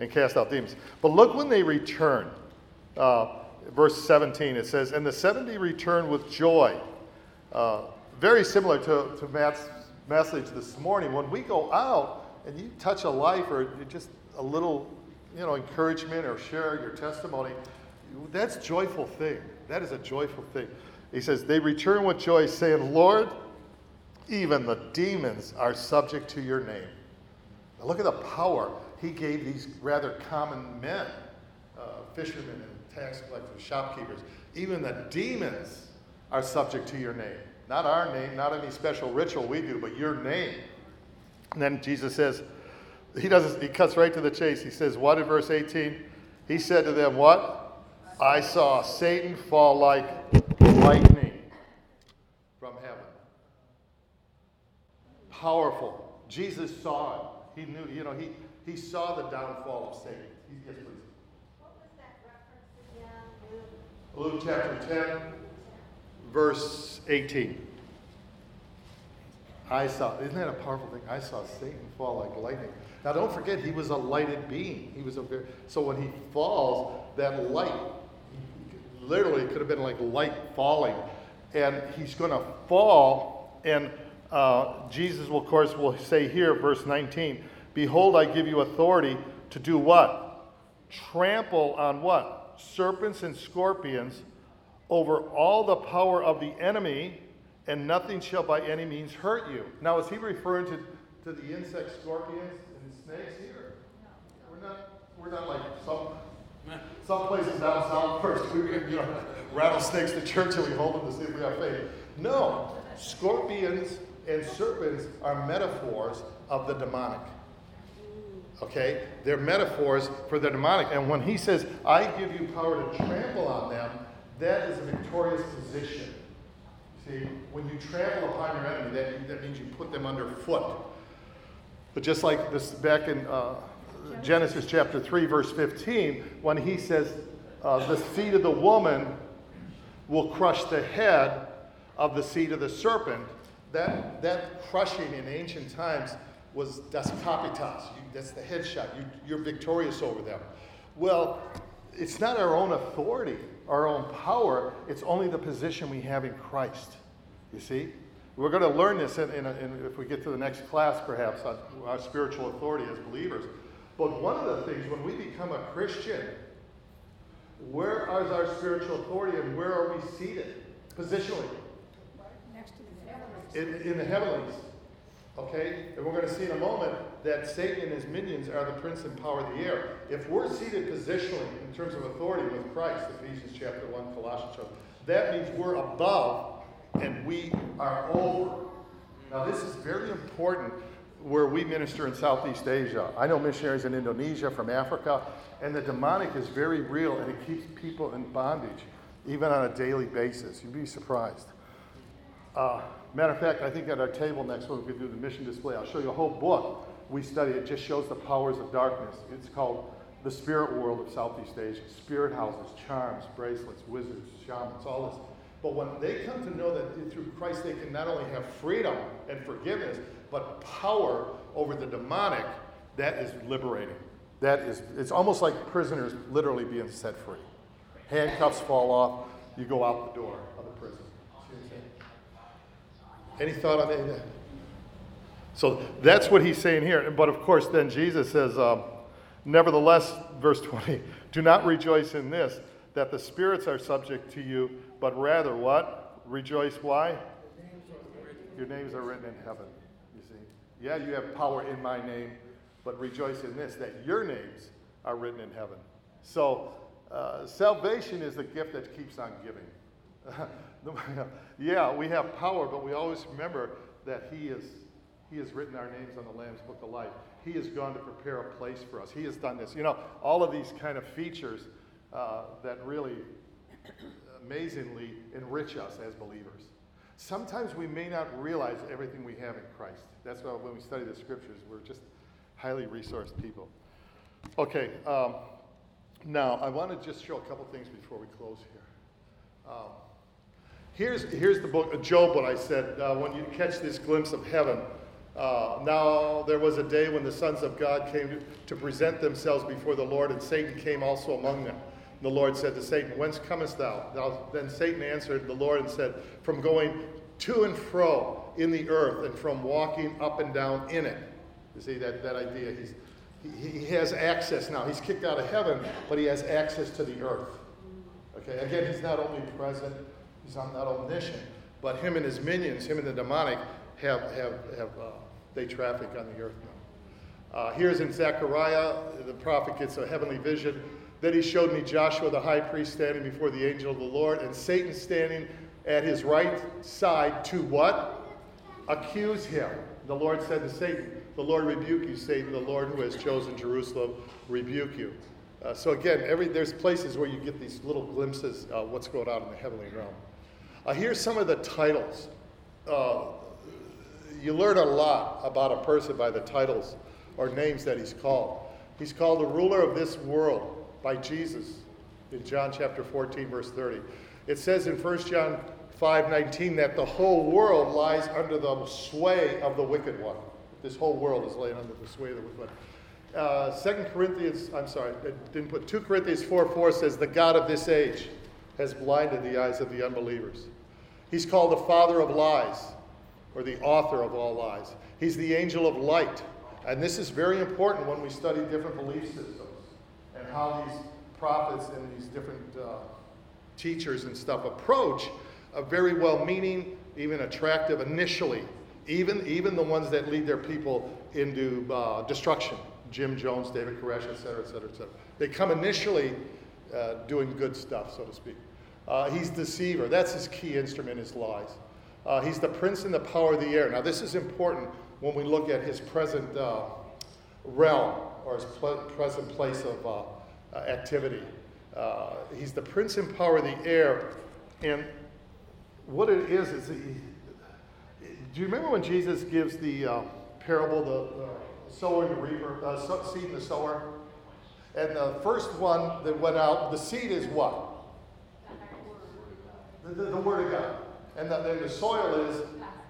and cast out demons. But look when they return. Uh, verse 17, it says, And the 70 returned with joy. Uh, very similar to, to Matt's message this morning. When we go out and you touch a life or just a little, you know, encouragement or share your testimony, that's joyful thing. That is a joyful thing. He says, They return with joy, saying, Lord, even the demons are subject to your name. Now look at the power he gave these rather common men, uh, fishermen and tax collectors, shopkeepers. Even the demons are subject to your name. Not our name, not any special ritual we do, but your name. And then Jesus says, he doesn't, he cuts right to the chase. He says, What in verse 18? He said to them, What? I saw Satan fall like lightning from heaven. Powerful. Jesus saw it. He knew, you know, he, he saw the downfall of Satan. Yes, please. What was that reference again? Luke chapter 10, verse 18. I saw, isn't that a powerful thing? I saw Satan fall like lightning. Now, don't forget, he was a lighted being. He was a very, so when he falls, that light, literally, could have been like light falling. And he's going to fall, and uh, Jesus, will, of course, will say here, verse 19, Behold, I give you authority to do what? Trample on what? Serpents and scorpions over all the power of the enemy, and nothing shall by any means hurt you. Now, is he referring to, to the insect scorpions and snakes here? We're not, we're not like some, some places down south first, we, you know, rattlesnakes to church and we hold them to see if we have faith. No, scorpions and serpents are metaphors of the demonic. Okay? They're metaphors for the demonic. And when he says, I give you power to trample on them, that is a victorious position. See, when you trample upon your enemy, that, that means you put them underfoot. But just like this back in uh, Genesis chapter 3, verse 15, when he says, uh, the seed of the woman will crush the head of the seed of the serpent, that, that crushing in ancient times was das capitas. You, that's the headshot. You, you're victorious over them. Well, it's not our own authority, our own power. It's only the position we have in Christ. You see? We're going to learn this in, in, in if we get to the next class, perhaps, on our spiritual authority as believers. But one of the things, when we become a Christian, where is our spiritual authority and where are we seated positionally? Next to the heavens. In, in the heavenlies. Okay? And we're going to see in a moment that Satan and his minions are the prince and power of the air. If we're seated positionally in terms of authority with Christ, Ephesians chapter 1, Colossians chapter, that means we're above and we are over. Now, this is very important where we minister in Southeast Asia. I know missionaries in Indonesia, from Africa, and the demonic is very real and it keeps people in bondage, even on a daily basis. You'd be surprised. Uh, matter of fact, I think at our table next week we do the mission display. I'll show you a whole book we study. It just shows the powers of darkness. It's called The Spirit World of Southeast Asia. Spirit houses, charms, bracelets, wizards, shamans, all this. But when they come to know that through Christ they can not only have freedom and forgiveness, but power over the demonic, that is liberating. That is, it's almost like prisoners literally being set free. Handcuffs fall off, you go out the door. Any thought on any that? So that's what he's saying here. But of course, then Jesus says, um, Nevertheless, verse 20, do not rejoice in this, that the spirits are subject to you, but rather what? Rejoice why? Your names are written in heaven, you see. Yeah, you have power in my name, but rejoice in this, that your names are written in heaven. So, uh, salvation is the gift that keeps on giving. yeah, we have power, but we always remember that He is He has written our names on the Lamb's Book of Life. He has gone to prepare a place for us. He has done this. You know, all of these kind of features uh, that really amazingly enrich us as believers. Sometimes we may not realize everything we have in Christ. That's why when we study the scriptures, we're just highly resourced people. Okay, um, now I want to just show a couple things before we close here. Um, here's, here's the book of Job, what I said. Uh, when you catch this glimpse of heaven, uh, now there was a day when the sons of God came to, to present themselves before the Lord, and Satan came also among them. The Lord said to Satan, Whence comest thou? Then Satan answered the Lord and said, From going to and fro in the earth and from walking up and down in it. You see that, that idea? He's, he, he has access now. He's kicked out of heaven, but he has access to the earth. Okay, again, he's not only present, he's not omniscient, but him and his minions, him and the demonic, have, have, have uh, they traffic on the earth now. Uh, here's in Zechariah, the prophet gets a heavenly vision then he showed me Joshua the high priest standing before the angel of the Lord, and Satan standing at his right side to what? Accuse him. The Lord said to Satan, The Lord rebuke you, Satan, the Lord who has chosen Jerusalem rebuke you. Uh, so again, every, there's places where you get these little glimpses of what's going on in the heavenly realm. Uh, here's some of the titles. Uh, you learn a lot about a person by the titles or names that he's called. He's called the ruler of this world by Jesus in John chapter 14, verse 30. It says in 1 John 5:19 that the whole world lies under the sway of the wicked one. This whole world is laying under the sway of the wicked one. Uh, 2 Corinthians, I'm sorry, I didn't put 2 Corinthians 4 4 says, The God of this age has blinded the eyes of the unbelievers. He's called the father of lies, or the author of all lies. He's the angel of light. And this is very important when we study different belief systems and how these prophets and these different uh, teachers and stuff approach a very well meaning, even attractive initially, even, even the ones that lead their people into uh, destruction. Jim Jones, David Koresh, et cetera, et cetera, et cetera. They come initially uh, doing good stuff, so to speak. Uh, he's deceiver. That's his key instrument, his lies. Uh, he's the prince and the power of the air. Now, this is important when we look at his present uh, realm or his present place of uh, uh, activity. Uh, he's the prince and power of the air. And what it is, is he, do you remember when Jesus gives the parable, the, the sower and the reaper, seed and the sower? And the first one that went out, the seed is what? The, the, the Word of God. And the, then the soil is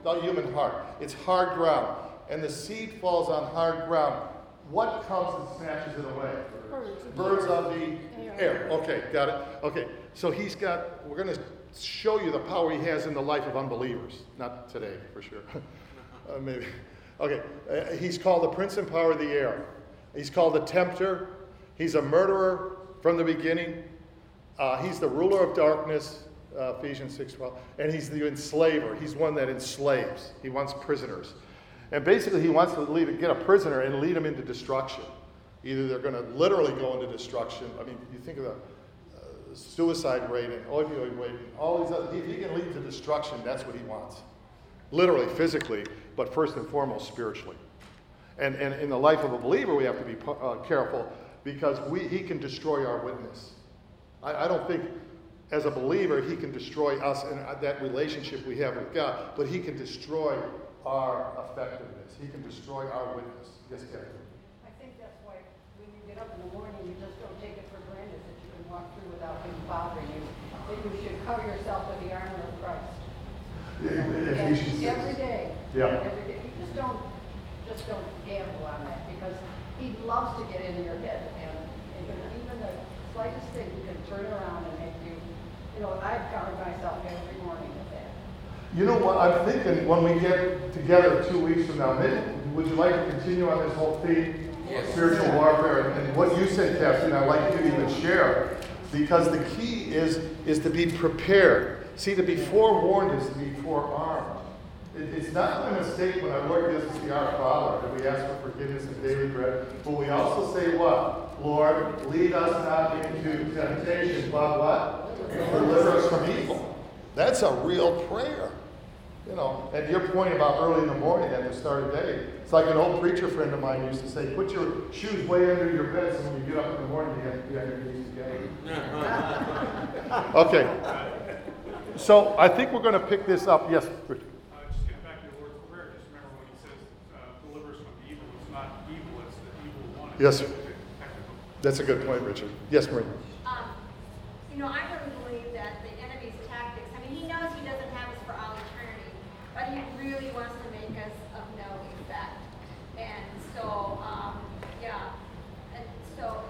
the human heart. It's hard ground. And the seed falls on hard ground. What comes and snatches it away? Birds. Birds of the air. Okay, got it. Okay, so he's got, we're going to show you the power he has in the life of unbelievers. Not today, for sure. uh, maybe. Okay, uh, he's called the prince and power of the air. He's called the tempter. He's a murderer from the beginning. Uh, he's the ruler of darkness, uh, Ephesians 6.12. And he's the enslaver. He's one that enslaves. He wants prisoners. And basically, he wants to lead, get a prisoner and lead him into destruction. Either they're going to literally go into destruction. I mean, you think of the uh, suicide rate and opioid rate and all these other, if he can lead to destruction, that's what he wants. Literally, physically, but first and foremost, spiritually. And, and in the life of a believer, we have to be uh, careful because we, he can destroy our witness. I, I don't think, as a believer, he can destroy us and uh, that relationship we have with God, but he can destroy our effectiveness. He can destroy our witness. Yes, Kathy? I think that's why when you get up in the morning, you just don't take it for granted that you can walk through without him bothering you. That you should cover yourself with the armor of Christ. And Ephesians every day. Yeah. Every day. You just don't, just don't gamble on that because he loves to get into your head and even, even the slightest thing you can turn around and make you, you know, I've covered myself every morning with that. You know what? I'm thinking when we get together two weeks from now, maybe, would you like to continue on this whole theme of spiritual warfare? And, and what you said, Captain, I'd like you to even share, because the key is is to be prepared. See, to be forewarned is to be forearmed. It, it's not a mistake when our Lord gives us the Our Father that we ask for forgiveness and daily bread, but we also say what? Lord, lead us not into temptation, but what? Deliver us from evil. That's a real prayer. You know, and your point about early in the morning at the start of the day, it's like an old preacher friend of mine used to say, put your shoes way under your bed so when you get up in the morning, you have to be on your knees together. okay. So I think we're going to pick this up. Yes, Richard. Uh, just get back to the Lord's Prayer, just remember when he says, uh, deliver us from evil, it's not evil, it's the evil one. Yes, sir. Technical. That's a good point, Richard. Yes, Marie. Um, you know, I really believe that the enemy's tactics, I mean, he knows he doesn't have us for all eternity, but he really wants to make us of no effect. And so, um, yeah, and so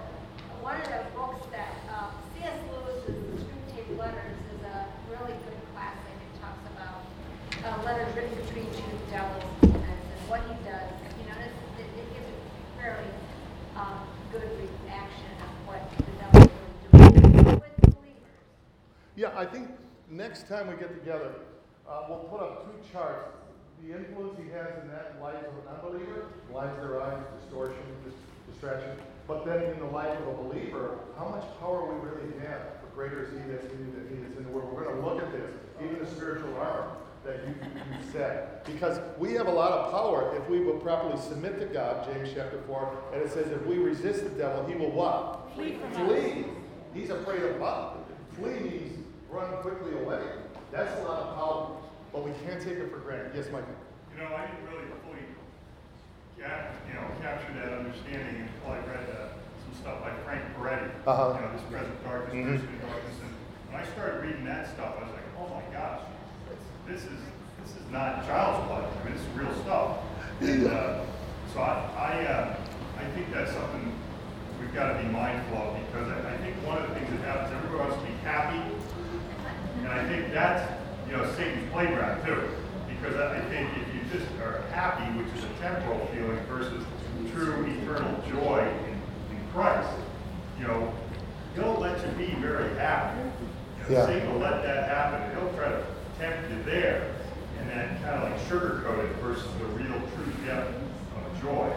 one of the books that, uh, C.S. Lewis's Screwtape Letters is a really good classic. It talks about, uh, letters written between two devils and, what he does. You know, it, it gives a fairly, um, good reaction of what the devil is doing with believers. Yeah, I think next time we get together, uh, we'll put up two charts. The influence he has in that life of an unbeliever, blinds their eyes, distortion, dis- distraction. But then in the life of a believer, how much power we really have. For greater is he that's in you than he that's in the world. We're going to look at this, even the spiritual armor that you, you said. Because we have a lot of power if we will properly submit to God, James chapter 4. And it says if we resist the devil, he will what? Flee. Flee. He's afraid of what? Flee means run quickly away. That's a lot of power, but we can't take it for granted. Yes, Michael? You know, I didn't really fully cap, you know, capture that understanding until I read uh, some stuff by Frank Peretti. Uh-huh. You know, this present darkness, mm darkness. And when I started reading that stuff, I was like, oh my gosh, this is, this is not child's play. I mean, this is real stuff. And, uh, so I, I, uh, I think that's something we've got to be mindful of because I, I think one of the things that happens, everybody wants to be happy. And I think that's, you know, Satan's playground too. Because I think if you just are happy, which is a temporal feeling versus true eternal joy in, in Christ, you know, he'll let you be very happy. You know, Yeah. Satan will let that happen. He'll try to tempt you there. And then kind of like sugarcoat it versus the real true depth of joy.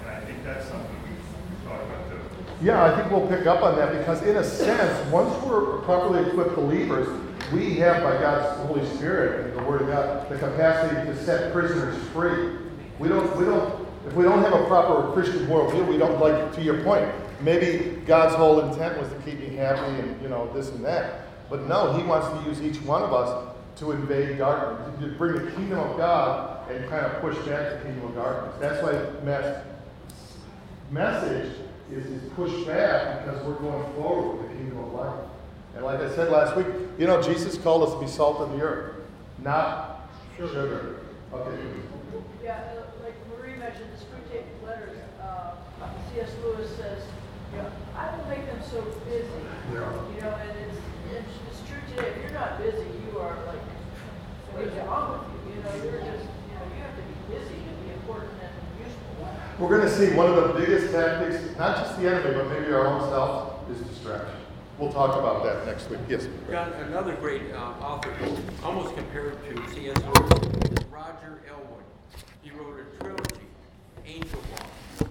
And I think that's something we we talk about too. Yeah, I think we'll pick up on that because, in a sense, once we're properly equipped believers, we have, by God's Holy Spirit and the Word of God, the capacity to set prisoners free. We don't, we don't, if we don't have a proper Christian worldview, we don't like, to your point, maybe God's whole intent was to keep me happy and, you know, this and that. But no, He wants to use each one of us to invade darkness, to bring the kingdom of God and kind of push back the kingdom of darkness. That's why Matt's message is, is pushed back because we're going forward with the kingdom of light. And like I said last week, you know, Jesus called us to be salt of the earth, not sugar. Okay. Yeah, uh, like Marie mentioned, the screw tape letters, uh, C.S. Lewis says, you know, I will make them so busy. Yeah. You know, and it's, it's, it's true today, if you're not busy, you are like, what is wrong with you? You know, you're just, you know, you have to be busy to be important and useful. We're going to see one of the biggest tactics, not just the enemy, but maybe our own self, is distraction. We'll talk about that next week. Yes. Got another great uh, author, almost compared to C.S. Lewis, is Roger Elwood. He wrote a trilogy, Angel Walk.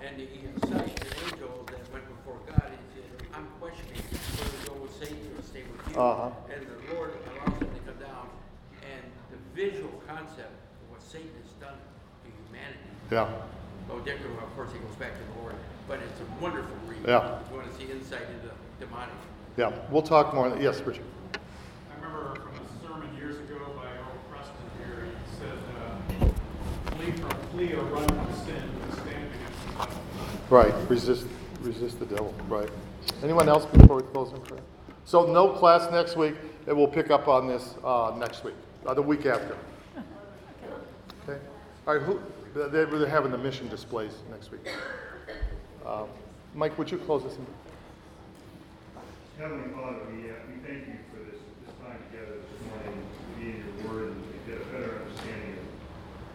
And he cites an angel that went before God. He said, I'm questioning whether to go with Satan or stay with you. Uh-huh. And the Lord allows him to come down. And the visual concept of what Satan has done to humanity Yeah. Oh, Dick, of course, he goes back to the Lord, but it's a wonderful read. Yeah. If you want to see insight into demonic. Yeah. We'll talk more. On that. Yes, Richard. I remember from a sermon years ago by Earl Preston here, he said, uh, flee from, flee or run from sin, but stand against the devil. Right. Resist, resist the devil. Right. Anyone else before we close in prayer? So no class next week, and we'll pick up on this uh, next week, uh, the week after. Okay. All right. Who? They, they're having the mission displays next week. Uh, Mike, would you close this? In? Heavenly Father, we, uh, we thank you for this, this time together this morning to be in your word and to get a better understanding of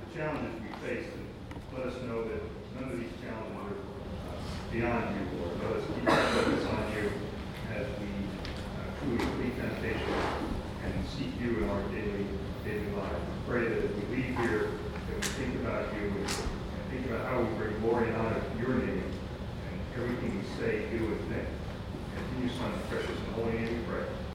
the challenges we face. And let us know that none of these challenges are uh, beyond you, Lord. Let us keep our focus on you as we uh, truly flee temptation and seek you in our daily, daily life. We pray that as we leave here, that we think about you and, and think about how we bring glory and honor to your name and everything we say, do, and think your the precious and holy and pray.